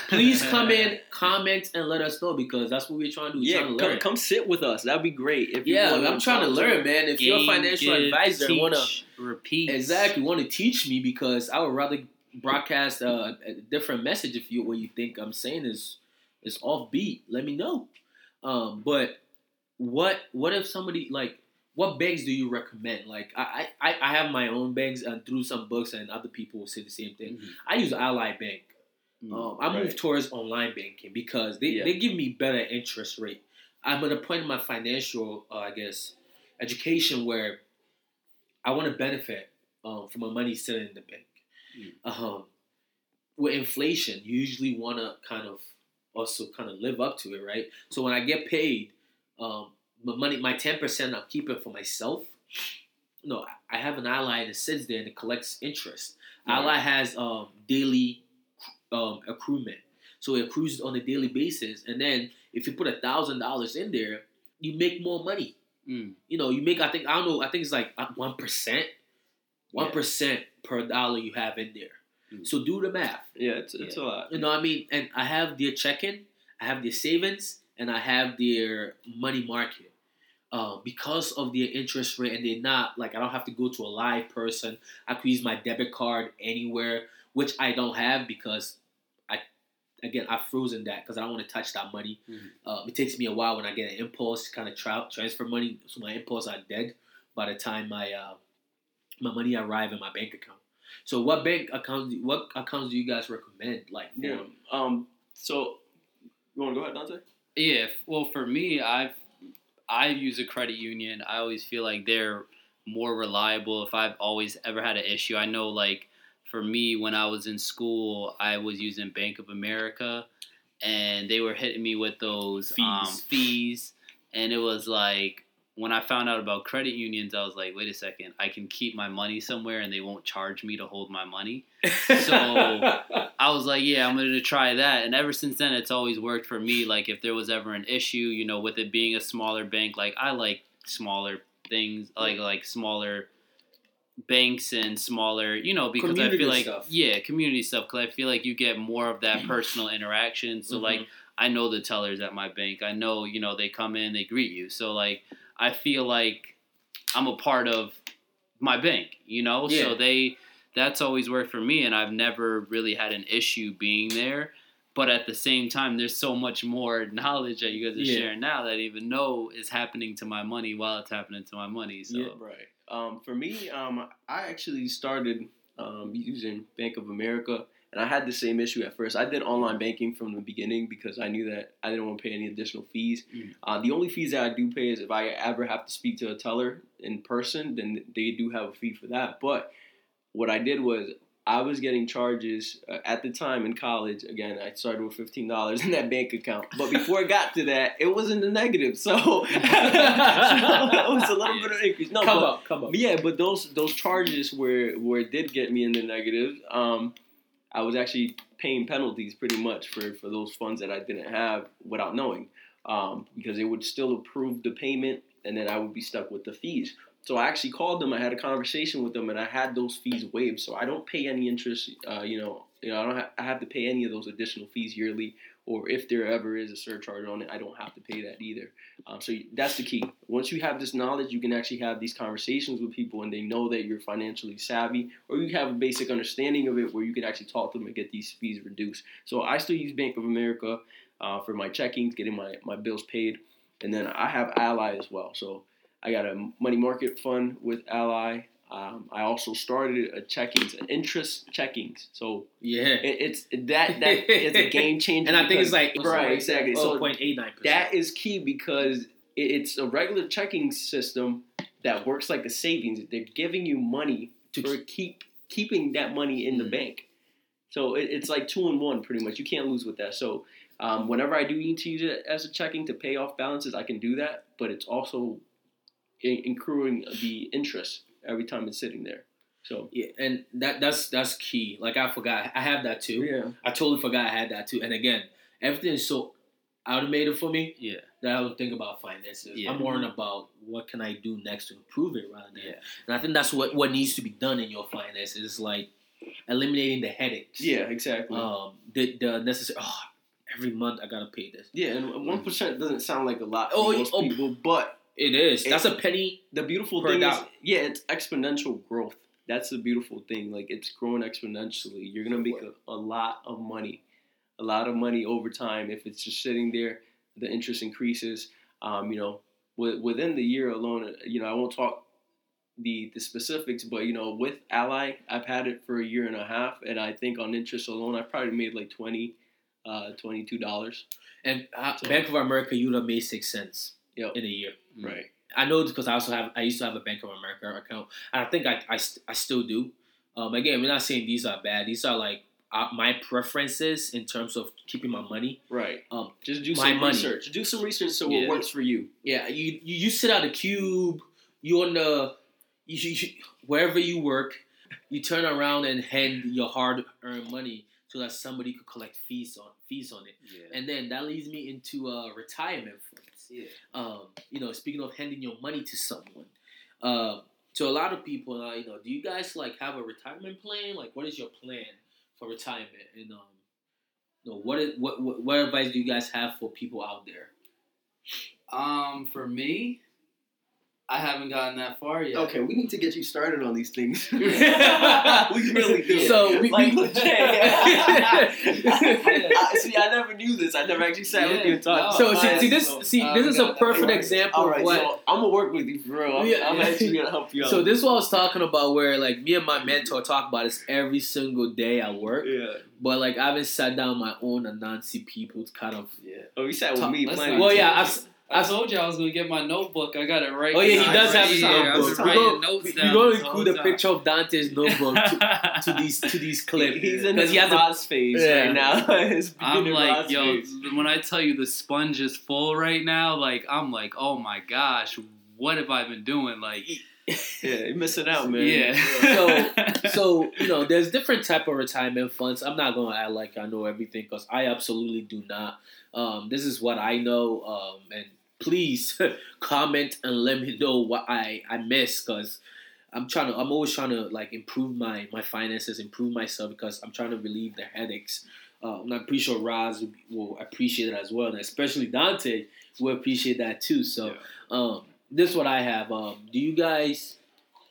Please come in, <laughs> comment, and let us know because that's what we're trying to do. We're Yeah, trying to come, learn. come sit with us. That'd be great. If yeah, I'm trying to learn, man. If you're a financial give, advisor, teach, wanna repeat exactly want to teach me because I would rather broadcast uh, a different message if you what you think I'm saying is is offbeat. Let me know. Um, but what what if somebody like what banks do you recommend? Like I I, I have my own banks and through some books and other people will say the same thing. Mhm. I use Ally Bank. Mm. Um, I Right. towards online banking because they, Yeah. they give me better interest rate. I'm at a point in my financial, uh, I guess, education where I want to benefit um, from my money sitting in the bank. Um, with inflation, you usually want to kind of also kind of live up to it, right? So when I get paid, um, my money, my ten percent, I'm keeping for myself. No, I have an ally that sits there and it collects interest. Right. Ally has um, daily um, accruement, so it accrues on a daily basis. And then if you put a thousand dollars in there, you make more money. Mm. You know, you make I think I don't know I think it's like uh, one percent, one Yeah. Per dollar you have in there. Mm. So do the math. Yeah, it's, it's a lot. You know what I mean? And I have their checking, I have their savings, and I have their money market. Uh, because of their interest rate, and they're not like I don't have to go to a live person. I could use my debit card anywhere, which I don't have because I, again, I've frozen that because I don't want to touch that money. Mhm. Uh, it takes me a while when I get an impulse to kind of tra- transfer money, so my impulse are dead by the time my uh, my money arrive in my bank account. So, what bank accounts? What accounts do you guys recommend? Like, for- Yeah. Um. So, you want to go ahead, Dante? Yeah, f- well, for me, I've I use a credit union. I always feel like they're more reliable. If I've always ever had an issue, I know like for me when I was in school, I was using Bank of America, and they were hitting me with those um, Fees. fees, and it was like when I found out about credit unions, I was like, wait a second, I can keep my money somewhere and they won't charge me to hold my money. So <laughs> I was like, yeah, I'm gonna try that. And ever since then, it's always worked for me. Like if there was ever an issue, you know, with it being a smaller bank, like I like smaller things, like like smaller banks and smaller, you know, because I feel like stuff. yeah, community stuff. Because I feel like you get more of that <clears throat> personal interaction. So like Mhm. I know the tellers at my bank. I know, you know, they come in, they greet you. So like I feel like I'm a part of my bank, you know? Yeah. So they that's always worked for me and I've never really had an issue being there. But at the same time, there's so much more knowledge that you guys are Yeah. sharing now that I even know is happening to my money while it's happening to my money. So Yeah. Right. Um, for me, um, I actually started um, using Bank of America, and I had the same issue at first. I did online banking from the beginning because I knew that I didn't want to pay any additional fees. Mhm. Uh, the only fees that I do pay is if I ever have to speak to a teller in person, then they do have a fee for that. But what I did was I was getting charges uh, at the time in college. Again, I started with fifteen dollars <laughs> in that bank account, but before it got to that, it was in the negative. So, <laughs> so it was a little bit of increase. No, come but, up, come up. yeah, but those those charges where where it did get me in the negative, um, I was actually paying penalties pretty much for for those funds that I didn't have without knowing, um, because they would still approve the payment, and then I would be stuck with the fees. So I actually called them. I had a conversation with them, and I had those fees waived. So I don't pay any interest. Uh, you know, you know, I don't. Ha- I have to pay any of those additional fees yearly, or if there ever is a surcharge on it, I don't have to pay that either. Um, so that's the key. Once you have this knowledge, you can actually have these conversations with people, and they know that you're financially savvy, or you have a basic understanding of it, where you can actually talk to them and get these fees reduced. So I still use Bank of America uh, for my checkings, getting my my bills paid, and then I have Ally as well. So I got a money market fund with Ally. Um, I also started a checkings, an interest checkings. So yeah. it, it's that that is a game <laughs> changer. And I think it's like right, exactly. Oh, So 0.89%. that is key because it- it's a regular checking system that works like a savings. They're giving you money To- for keep keeping that money in the Mhm. bank. So it, it's like two in one, pretty much. You can't lose with that. So um, whenever I do need to use it as a checking to pay off balances, I can do that. But it's also in- accruing the interest every time it's sitting there. So yeah, and that that's that's key. Like I forgot, I have that too. yeah, I totally forgot I had that too. And again, everything is so automated for me Yeah. that I don't think about finances. Yeah. I'm worrying about what can I do next to improve it rather than. Yeah. And I think that's what what needs to be done in your finances. Is like eliminating the headaches. Yeah, exactly. Um. The the necessary. Oh, every month I gotta pay this. yeah, and one percent doesn't sound like a lot to Oh, most oh. people, but It is. That's a penny. the beautiful thing is, yeah, it's exponential growth. That's the beautiful thing. Like it's growing exponentially. You're gonna make a, a lot of money, a lot of money over time if it's just sitting there. The interest increases. Um, you know, with, within the year alone. You know, I won't talk the the specifics, but you know, with Ally, I've had it for a year and a half, and I think on interest alone, I probably made like twenty, uh, twenty two dollars. And uh, So- Bank of America, you'd have made six cents Yep. in a year. Mm. Right. I know because I also have. I used to have a Bank of America account, and I think I I, st- I still do. Um, again, we're not saying these are bad. These are like uh, my preferences in terms of keeping my money. Right. Um, Just do some money. research. Do some research so Yeah. it works for you. Yeah, you you, you sit out a cube. You on the you, you, you wherever you work. You turn around and hand your hard earned money so that somebody could collect fees on fees on it. Yeah. And then that leads me into uh, retirement yeah. Um, you know, speaking of handing your money to someone, uh, to a lot of people, uh, you know, do you guys like have a retirement plan? Like, what is your plan for retirement? And um, you know, what is what, what what advice do you guys have for people out there? Um, for me, I haven't gotten that far yet. Okay, we need to get you started on these things. <laughs> we really <laughs> do. So we, like we legit. <laughs> I, see, I never knew this. I never actually sat with you and talked. so no, see, I- see this so- see this is a perfect right. example All of right, what. so I'm gonna work with you for real. I'm, Yeah, I'm actually gonna help you out. So this is what I was talking about, where like me and my mentor talk about this every single day at work. yeah, But like I haven't sat down my own Anansi people to kind of. Yeah. oh, you sat with Talk- me playing. Well, yeah, I I've, I told you I was gonna get my notebook. I got it right. Oh, yeah, he does have Right his here. I was notebook. writing We're notes we're gonna include a picture of Dante's notebook to, to <laughs> these to these clips. He's in his he has a- Roz phase Yeah. right now. <laughs> I'm like, yo, phase. when I tell you the sponge is full right now, like I'm like, oh my gosh, what have I been doing? Like, <laughs> Yeah, you're missing out, man. yeah. so, so you know, there's different type of retirement funds. I'm not gonna act like I know everything because I absolutely do not. Um, this is what I know, um, and please <laughs> comment and let me know what I I miss because I'm trying to. I'm always trying to like improve my my finances, improve myself because I'm trying to relieve the headaches. Uh, and I'm pretty sure Raz will, will appreciate it as well, and especially Dante will appreciate that too. So. Yeah. Um, this is what I have. Um, do you guys,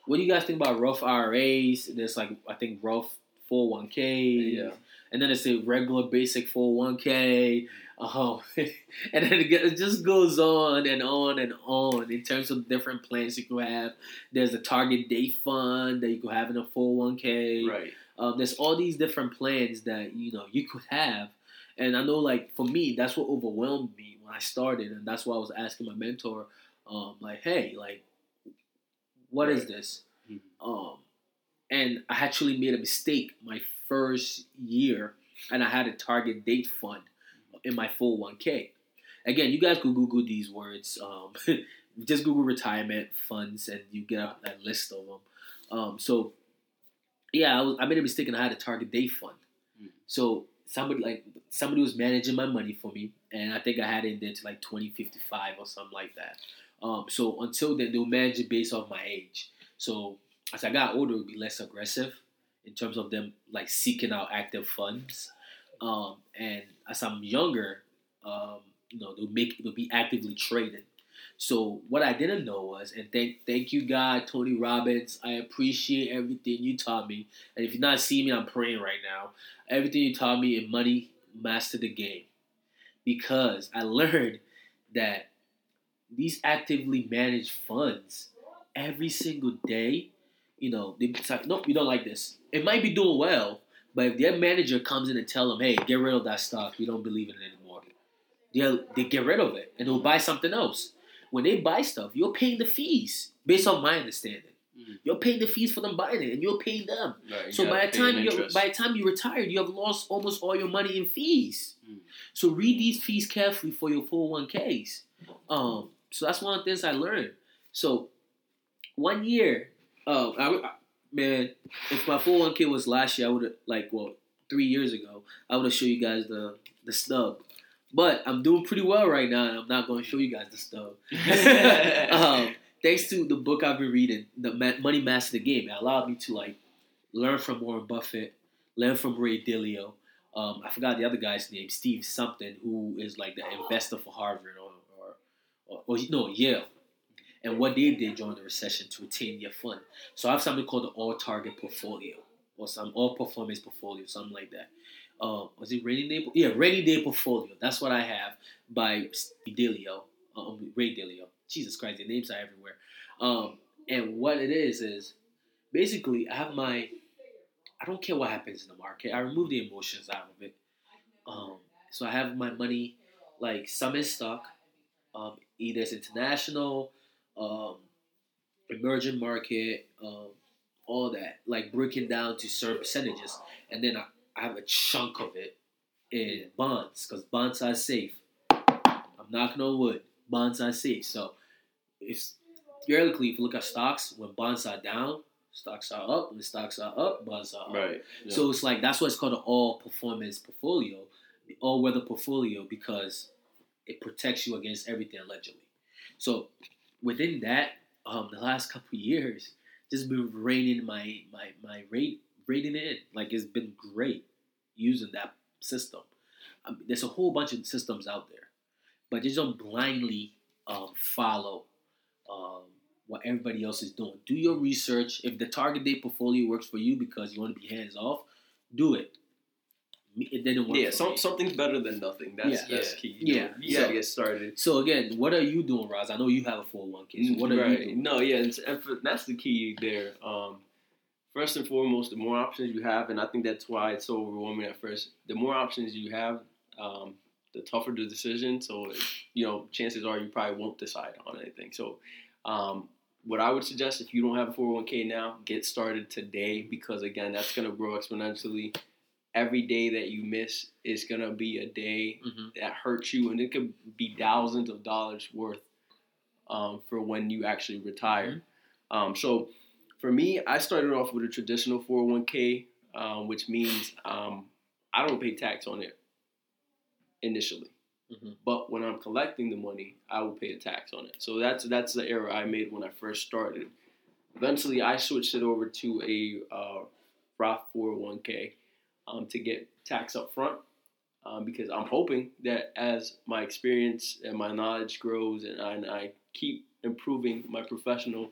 what do you guys think about Roth IRAs? There's like I think Roth 401k, Yeah. and then it's a regular basic 401k. Um, <laughs> and then it, just goes on and on and on in terms of different plans you can have. There's a target date fund that you could have in a 401k. Right. Um, there's all these different plans that you know you could have, and I know like for me that's what overwhelmed me when I started, and that's why I was asking my mentor, um, like, hey, like, what is Right. this? Mhm. Um, and I actually made a mistake my first year, and I had a target date fund in my 401k. Again, you guys could Google these words. Um, <laughs> just Google retirement funds, and you get a, a list of them. Um, so yeah, I, was, I made a mistake and I had a target date fund. Mm. So somebody like somebody was managing my money for me, and I think I had it in there to like twenty fifty five or something like that. Um, so until then, they'll manage it based off my age. So as I got older, it would be less aggressive in terms of them like seeking out active funds. Um, and as I'm younger, um, you know, they'll make they'll be actively trading. So what I didn't know was, and thank thank you God, Tony Robbins. I appreciate everything you taught me. And if you're not seeing me, I'm praying right now. Everything you taught me in money, master the game. Because I <laughs> learned that these actively managed funds every single day, you know, they like, nope, you don't like this. It might be doing well, but if their manager comes in and tell them, hey, get rid of that stock, we don't believe in it anymore. They'll they get rid of it and they'll buy something else. When they buy stuff, you're paying the fees, based on my understanding. Mhm. You're paying the fees for them buying it, and you're paying them. Right. So You by the time you by the time you retired, you have lost almost all your money in fees. Mm. So read these fees carefully for your 401ks. Um, so that's one of the things I learned. So one year, uh, I- man, if my 401k was last year, I would have like well three years ago, I would have show you guys the the stub. but I'm doing pretty well right now, and I'm not going to show you guys the stuff. <laughs> um, thanks to the book I've been reading, the Money Master the Game, it allowed me to like learn from Warren Buffett, learn from Ray Dalio. Um, I forgot the other guy's name, Steve something, who is like the investor for Harvard or or, or, or no Yale, and what they did during the recession to retain their fund. So I have something called the All Target Portfolio or some All Performance Portfolio, something like that. Uh, was it Rainy Day? Yeah, Rainy Day Portfolio. That's what I have by Dalio, um, Ray Dalio. Jesus Christ, the names are everywhere. Um, and what it is is basically I have my I don't care what happens in the market. I remove the emotions out of it. Um, so I have my money like some in stock, um, either it's international, um, emerging market, um, all that, like breaking down to certain percentages, and then I, I have a chunk of it in bonds because bonds are safe. I'm knocking on wood. Bonds are safe. So if theoretically, if you look at stocks, when bonds are down, stocks are up. When stocks are up, bonds are up. Right. Yeah. So it's like that's why it's called an all performance portfolio, the all weather portfolio, because it protects you against everything allegedly. So within that, um, the last couple years, just been reining my my my rate rating it in. Like it's been great using that system. Um, there's a whole bunch of systems out there, but just don't blindly um, follow um, what everybody else is doing. Do your research. If the target date portfolio works for you because you want to be hands off, do it. It didn't work. yeah, some, me. something's better than nothing. That's Yeah. that's key. You, Yeah. know, you So- get started. So again, what are you doing, Roz? I know you have a 401k. So what are right. you doing? No, yeah, it's, and for, that's the key there. Um, first and foremost, the more options you have, and I think that's why it's so overwhelming at first. The more options you have, um, the tougher the decision. So, you know, chances are you probably won't decide on anything. So, um, what I would suggest if you don't have a 401k now, get started today because again, that's gonna grow exponentially. Every day that you miss is gonna be a day Mhm. that hurts you, and it could be thousands of dollars worth um, for when you actually retire. Um, so for me, I started off with a traditional 401k, um, which means um, I don't pay tax on it initially. Mhm. But when I'm collecting the money, I will pay a tax on it. So that's that's the error I made when I first started. Eventually, I switched it over to a uh, Roth 401k um, to get tax up front um, because I'm hoping that as my experience and my knowledge grows and I, and I keep improving my professional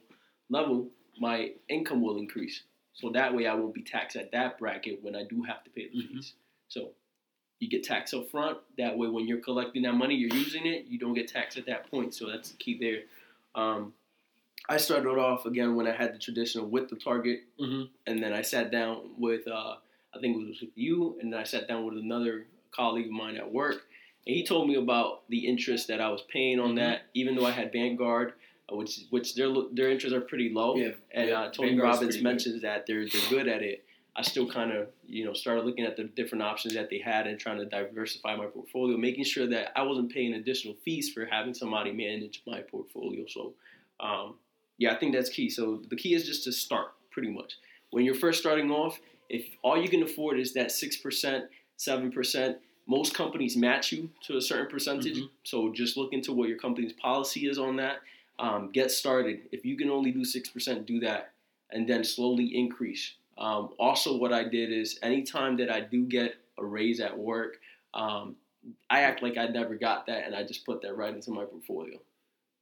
level, my income will increase. So that way I won't be taxed at that bracket when I do have to pay the Mhm. fees. So you get taxed up front. That way when you're collecting that money, you're using it, you don't get taxed at that point. So that's the key there. Um, I started off again when I had the traditional with the target Mhm. and then I sat down with uh, I think it was with you, and then I sat down with another colleague of mine at work, and he told me about the interest that I was paying on Mhm. that, even though I had Vanguard, uh, which which their their interests are pretty low, Yeah, and yeah, uh, Tony Vanguard's Robbins pretty good. mentions that they're they're good at it. I still kind of you know started looking at the different options that they had and trying to diversify my portfolio, making sure that I wasn't paying additional fees for having somebody manage my portfolio. So. Um, yeah, I think that's key. So the key is just to start, pretty much. When you're first starting off, if all you can afford is that six percent, seven percent, most companies match you to a certain percentage. Mhm. So just look into what your company's policy is on that. Um, get started. If you can only do six percent, do that, and then slowly increase. Um, also, what I did is anytime that I do get a raise at work, um, I act like I never got that, and I just put that right into my portfolio.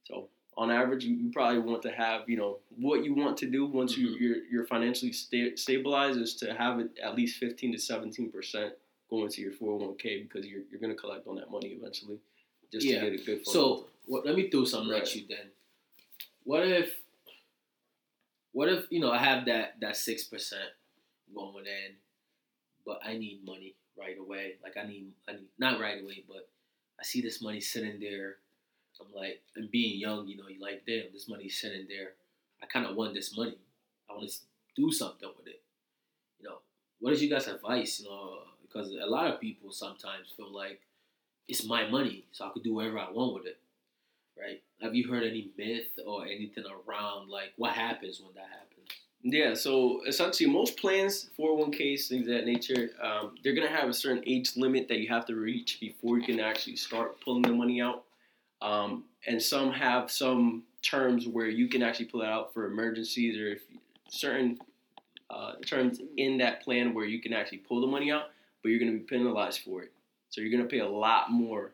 So on average, you, you probably want to have, you know, what you want to do once you, Mhm. you're, you're financially sta- stabilized is to have it at least 15 to 17% going to your 401k because you're, you're going to collect on that money eventually just Yeah. to get a good So what, let me throw something Right. at you then. What if, what if you know I have that that six percent going in, but I need money right away. Like I need I need not right away, but I see this money sitting there. I'm like, and being young, you know, you like, damn, this money's sitting there. I kind of want this money. I want to do something with it. You know, what is you guys' advice? You know, because a lot of people sometimes feel like it's my money, so I could do whatever I want with it. Right? Have you heard any myth or anything around like what happens when that happens? Yeah, so essentially, most plans, 401ks, things of that nature, um, they're going to have a certain age limit that you have to reach before you can actually start pulling the money out. Um, and some have some terms where you can actually pull it out for emergencies or if certain uh, terms in that plan where you can actually pull the money out, but you're going to be penalized for it. So you're going to pay a lot more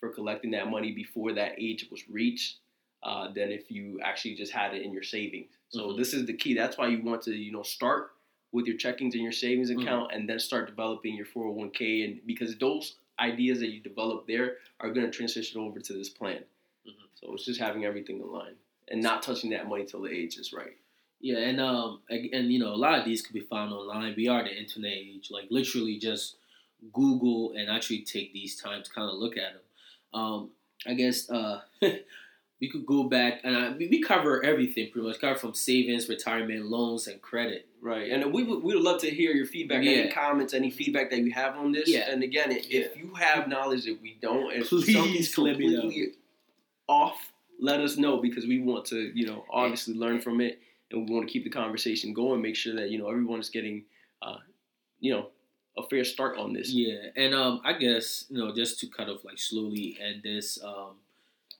for collecting that money before that age was reached uh, than if you actually just had it in your savings. So Mhm. this is the key. That's why you want to, you know, start with your checkings and your savings Mhm. account, and then start developing your 401k. And because those ideas that you develop there are going to transition over to this plan. Mhm. So it's just having everything aligned and not touching that money till the age is right. Yeah, and um, and you know, a lot of these could be found online. We are the internet age. Like literally, just Google and actually take these times, kind of look at them. Um, I guess uh, <laughs> we could go back and I, we we cover everything pretty much. Cover from savings, retirement, loans, and credit. Right, and we would we would love to hear your feedback, any comments, any feedback that you have on this. Yeah. And again, if Yeah. you have knowledge that we don't, and Please something's let me completely off, let us know because we want to, you know, obviously learn from it, and we want to keep the conversation going. Make sure that you know everyone is getting, uh, you know, a fair start on this. Yeah, and um, I guess you know just to kind of like slowly end this, um,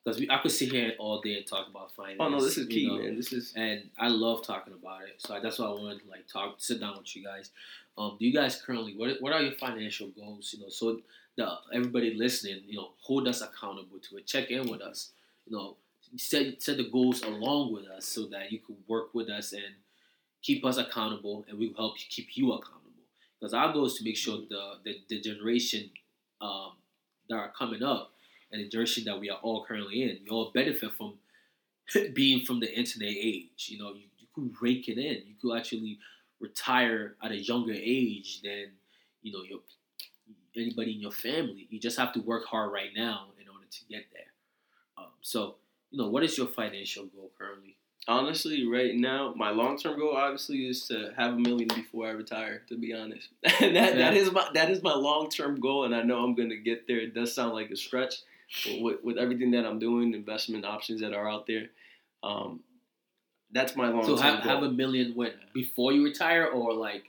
because we I could sit here all day and talk about finance. Oh no, this is key, know. man. This is and I love talking about it. So that's why I wanted to like talk, sit down with you guys. Um, do you guys currently what what are your financial goals? You know, so the everybody listening, you know, hold us accountable to it. Check in with us. You know, set set the goals along with us so that you can work with us and keep us accountable, and we will help keep you accountable. Because our goal is to make sure the the, the generation um, that are coming up and the generation that we are all currently in, you all benefit from <laughs> being from the internet age. You know, you, you could rake it in. You could actually retire at a younger age than you know your anybody in your family. You just have to work hard right now in order to get there. Um, so, you know, what is your financial goal currently? honestly right now my long term goal obviously is to have a million before I retire. To be honest, <laughs> that that Yeah. is my that is my long term goal, and I know I'm gonna get there. It does sound like a stretch, with, with everything that I'm doing, investment options that are out there, um, that's my long So term have, goal. have a million when before you retire or like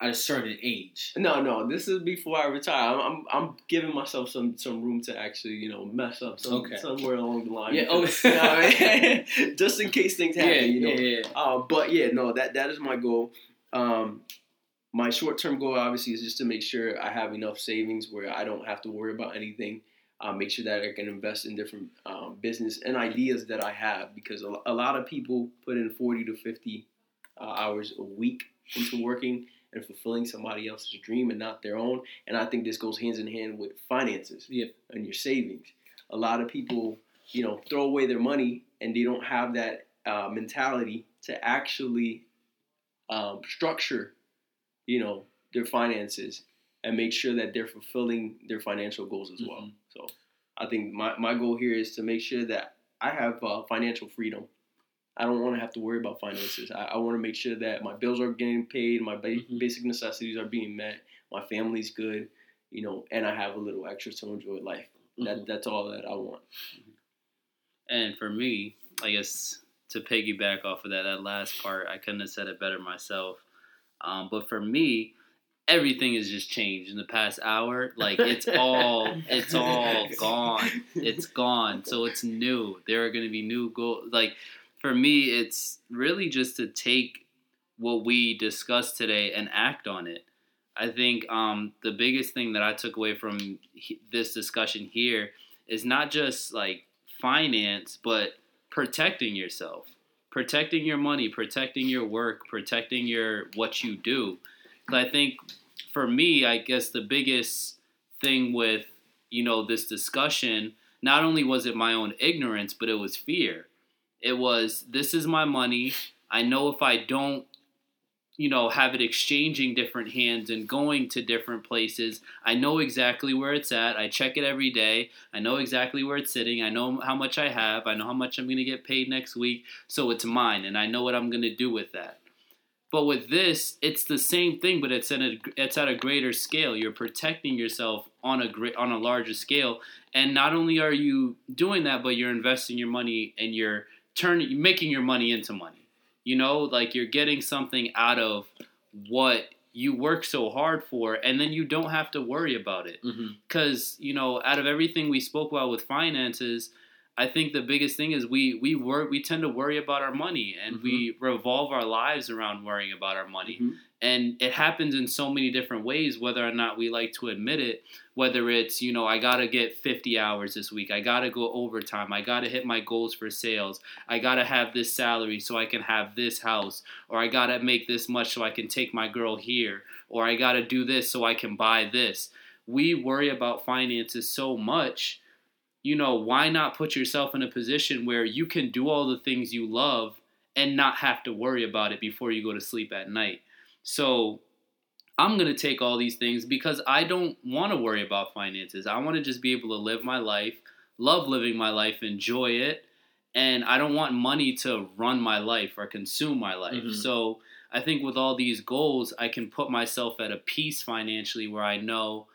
at a certain age? No, no, this is before I retire. I'm, I'm, I'm giving myself some, some room to actually, you know, mess up some, Okay. somewhere along the line. Yeah, oh. <laughs> you know I mean? <laughs> just in case things happen, yeah, you know. yeah, yeah. Uh, but yeah, no, that that is my goal. Um, my short term goal, obviously, is just to make sure I have enough savings where I don't have to worry about anything. Uh, make sure that I can invest in different um, business and ideas that I have because a, a lot of people put in 40 to 50 uh, hours a week into working and fulfilling somebody else's dream and not their own. And I think this goes hands in hand with finances Yeah. and your savings. A lot of people, you know, throw away their money and they don't have that uh, mentality to actually um, structure, you know, their finances and make sure that they're fulfilling their financial goals as well. Mhm. So I think my, my goal here is to make sure that I have uh, financial freedom. I don't want to have to worry about finances. I, I want to make sure that my bills are getting paid, my ba- Mhm. basic necessities are being met, my family's good, you know, and I have a little extra to enjoy life. That Mhm. that's all that I want. And for me, I guess to piggyback off of that, that last part, I couldn't have said it better myself. Um, but for me, everything has just changed in the past hour. Like it's <laughs> all, it's all gone. It's gone. So it's new. There are going to be new goals. Like for me, it's really just to take what we discussed today and act on it. I think um, the biggest thing that I took away from he- this discussion here is not just like finance, but protecting yourself, protecting your money, protecting your work, protecting your what you do. I think for me, I guess the biggest thing with you know this discussion, not only was it my own ignorance, but it was fear. It was this is my money. I know if I don't you know, have it exchanging different hands and going to different places. I know exactly where it's at. I check it every day. I know exactly where it's sitting. I know how much I have. I know how much I'm going to get paid next week. So it's mine, and I know what I'm going to do with that. But with this, it's the same thing, but it's at a it's at a greater scale. You're protecting yourself on a great on a larger scale, and not only are you doing that, but you're investing your money and you're turning making your money into money. You know, like you're getting something out of what you work so hard for, and then you don't have to worry about it. Mm-hmm. Because you know, out of everything we spoke about with finances, I think the biggest thing is we we work we tend to worry about our money, and we revolve our lives around worrying about our money. Mhm. and it happens in so many different ways whether or not we like to admit it whether it's you know i gotta get 50 hours this week i gotta go overtime i gotta hit my goals for sales i gotta have this salary so i can have this house or i gotta make this much so i can take my girl here or i gotta do this so i can buy this. We worry about finances so much you know why not put yourself in a position where you can do all the things you love and not have to worry about it before you go to sleep at night so I'm going to take all these things because I don't want to worry about finances. I want to just be able to live my life, love living my life, enjoy it, and I don't want money to run my life or consume my life. Mhm. So I think with all these goals, I can put myself at a peace financially where I know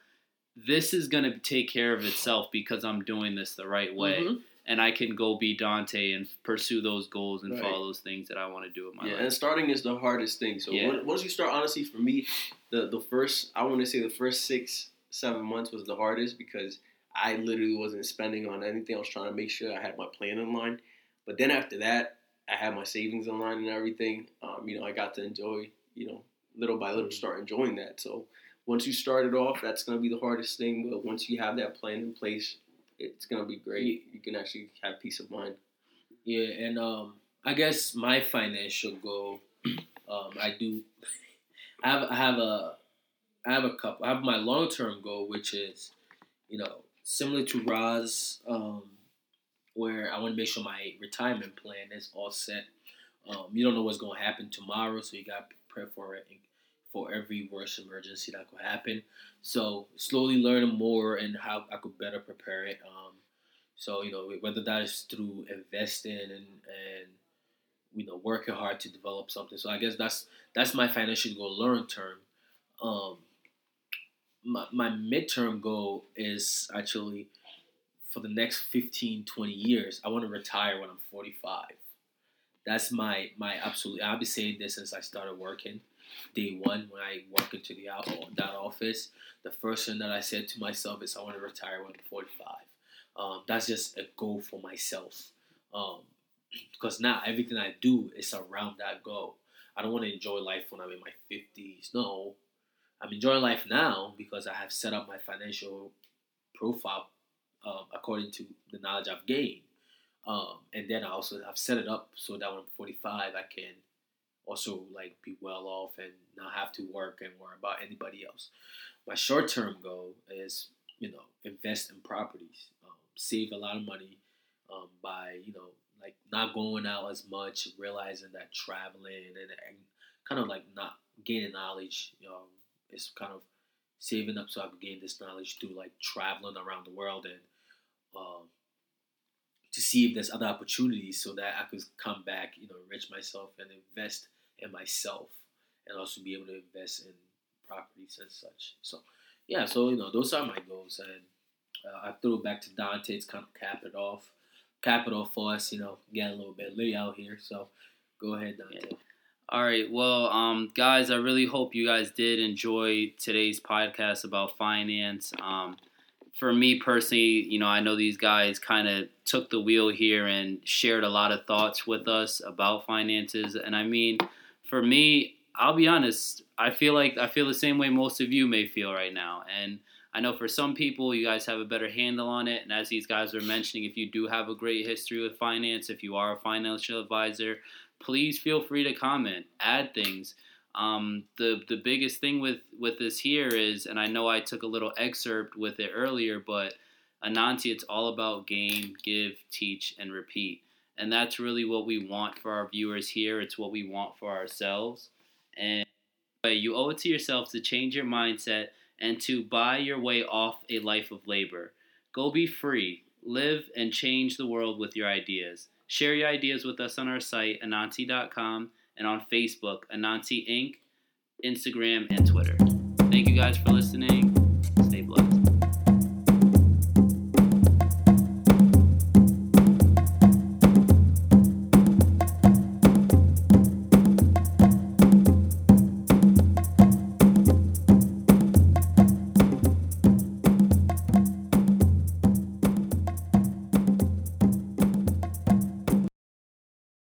this is going to take care of itself because I'm doing this the right way. Mhm. And I can go be Dante and pursue those goals and Right. follow those things that I want to do in my Yeah, life. and starting is the hardest thing. So Yeah. when- once you start, honestly, for me, the the first I want to say the first six seven months was the hardest because I literally wasn't spending on anything. I was trying to make sure I had my plan in line. But then after that, I had my savings in line and everything. Um, you know, I got to enjoy, you know, little by little start enjoying that. So once you start it off, that's gonna be the hardest thing. But once you have that plan in place, it's gonna be great. You can actually have peace of mind. Yeah, and um, I guess my financial goal, <clears throat> um, I do, I have, I have a, I have a couple. I have my long term goal, which is, you know, similar to Roz, um, where I want to make sure my retirement plan is all set. Um, you don't know what's going to happen tomorrow, so you got to prepare for it for every worst emergency that could happen. So slowly learning more and how I could better prepare it. Um, so you know whether that is through investing and and you know working hard to develop something. So I guess that's that's my financial goal long term. Um, my my midterm goal is actually for the next 15, 20 years. I want to retire when I'm 45. That's my my absolute. I've been saying this since I started working. Day one when I walk into the that office, the first thing that I said to myself is I want to retire when I'm 45. Um, that's just a goal for myself. Um, because now everything I do is around that goal. I don't want to enjoy life when I'm in my 50s. No, I'm enjoying life now because I have set up my financial profile um, according to the knowledge I've gained. Um, and then I also have set it up so that when I'm 45, I can also like be well off and not have to work and worry about anybody else. My short term goal is, you know, invest in properties, um, save a lot of money um, by, you know, like not going out as much, realizing that traveling and, and kind of like not gaining knowledge you know, is kind of saving up so I can gain this knowledge through like traveling around the world and um, to see if there's other opportunities so that I could come back, you know, enrich myself and invest in myself and also be able to invest in properties and such. So, yeah, so, you know, those are my goals. And uh, I throw it back to Dante to kind of cap it off. Cap it off for us, you know, get a little bit lit out here. So, go ahead, Dante. All right. Well, um, guys, I really hope you guys did enjoy today's podcast about finance. Um, for me personally, you know, I know these guys kind of took the wheel here and shared a lot of thoughts with us about finances. And I mean, for me, I'll be honest, I feel like I feel the same way most of you may feel right now. And I know for some people, you guys have a better handle on it. And as these guys were mentioning, if you do have a great history with finance, if you are a financial advisor, please feel free to comment, add things. Um, the the biggest thing with with this here is, and I know I took a little excerpt with it earlier, but Anansi, it's all about gain, give, teach, and repeat, and that's really what we want for our viewers here. It's what we want for ourselves, and but you owe it to yourself to change your mindset and to buy your way off a life of labor. Go be free, live, and change the world with your ideas. Share your ideas with us on our site, anansi.com, and on Facebook, Anansi Inc., Instagram, and Twitter. Thank you guys for listening.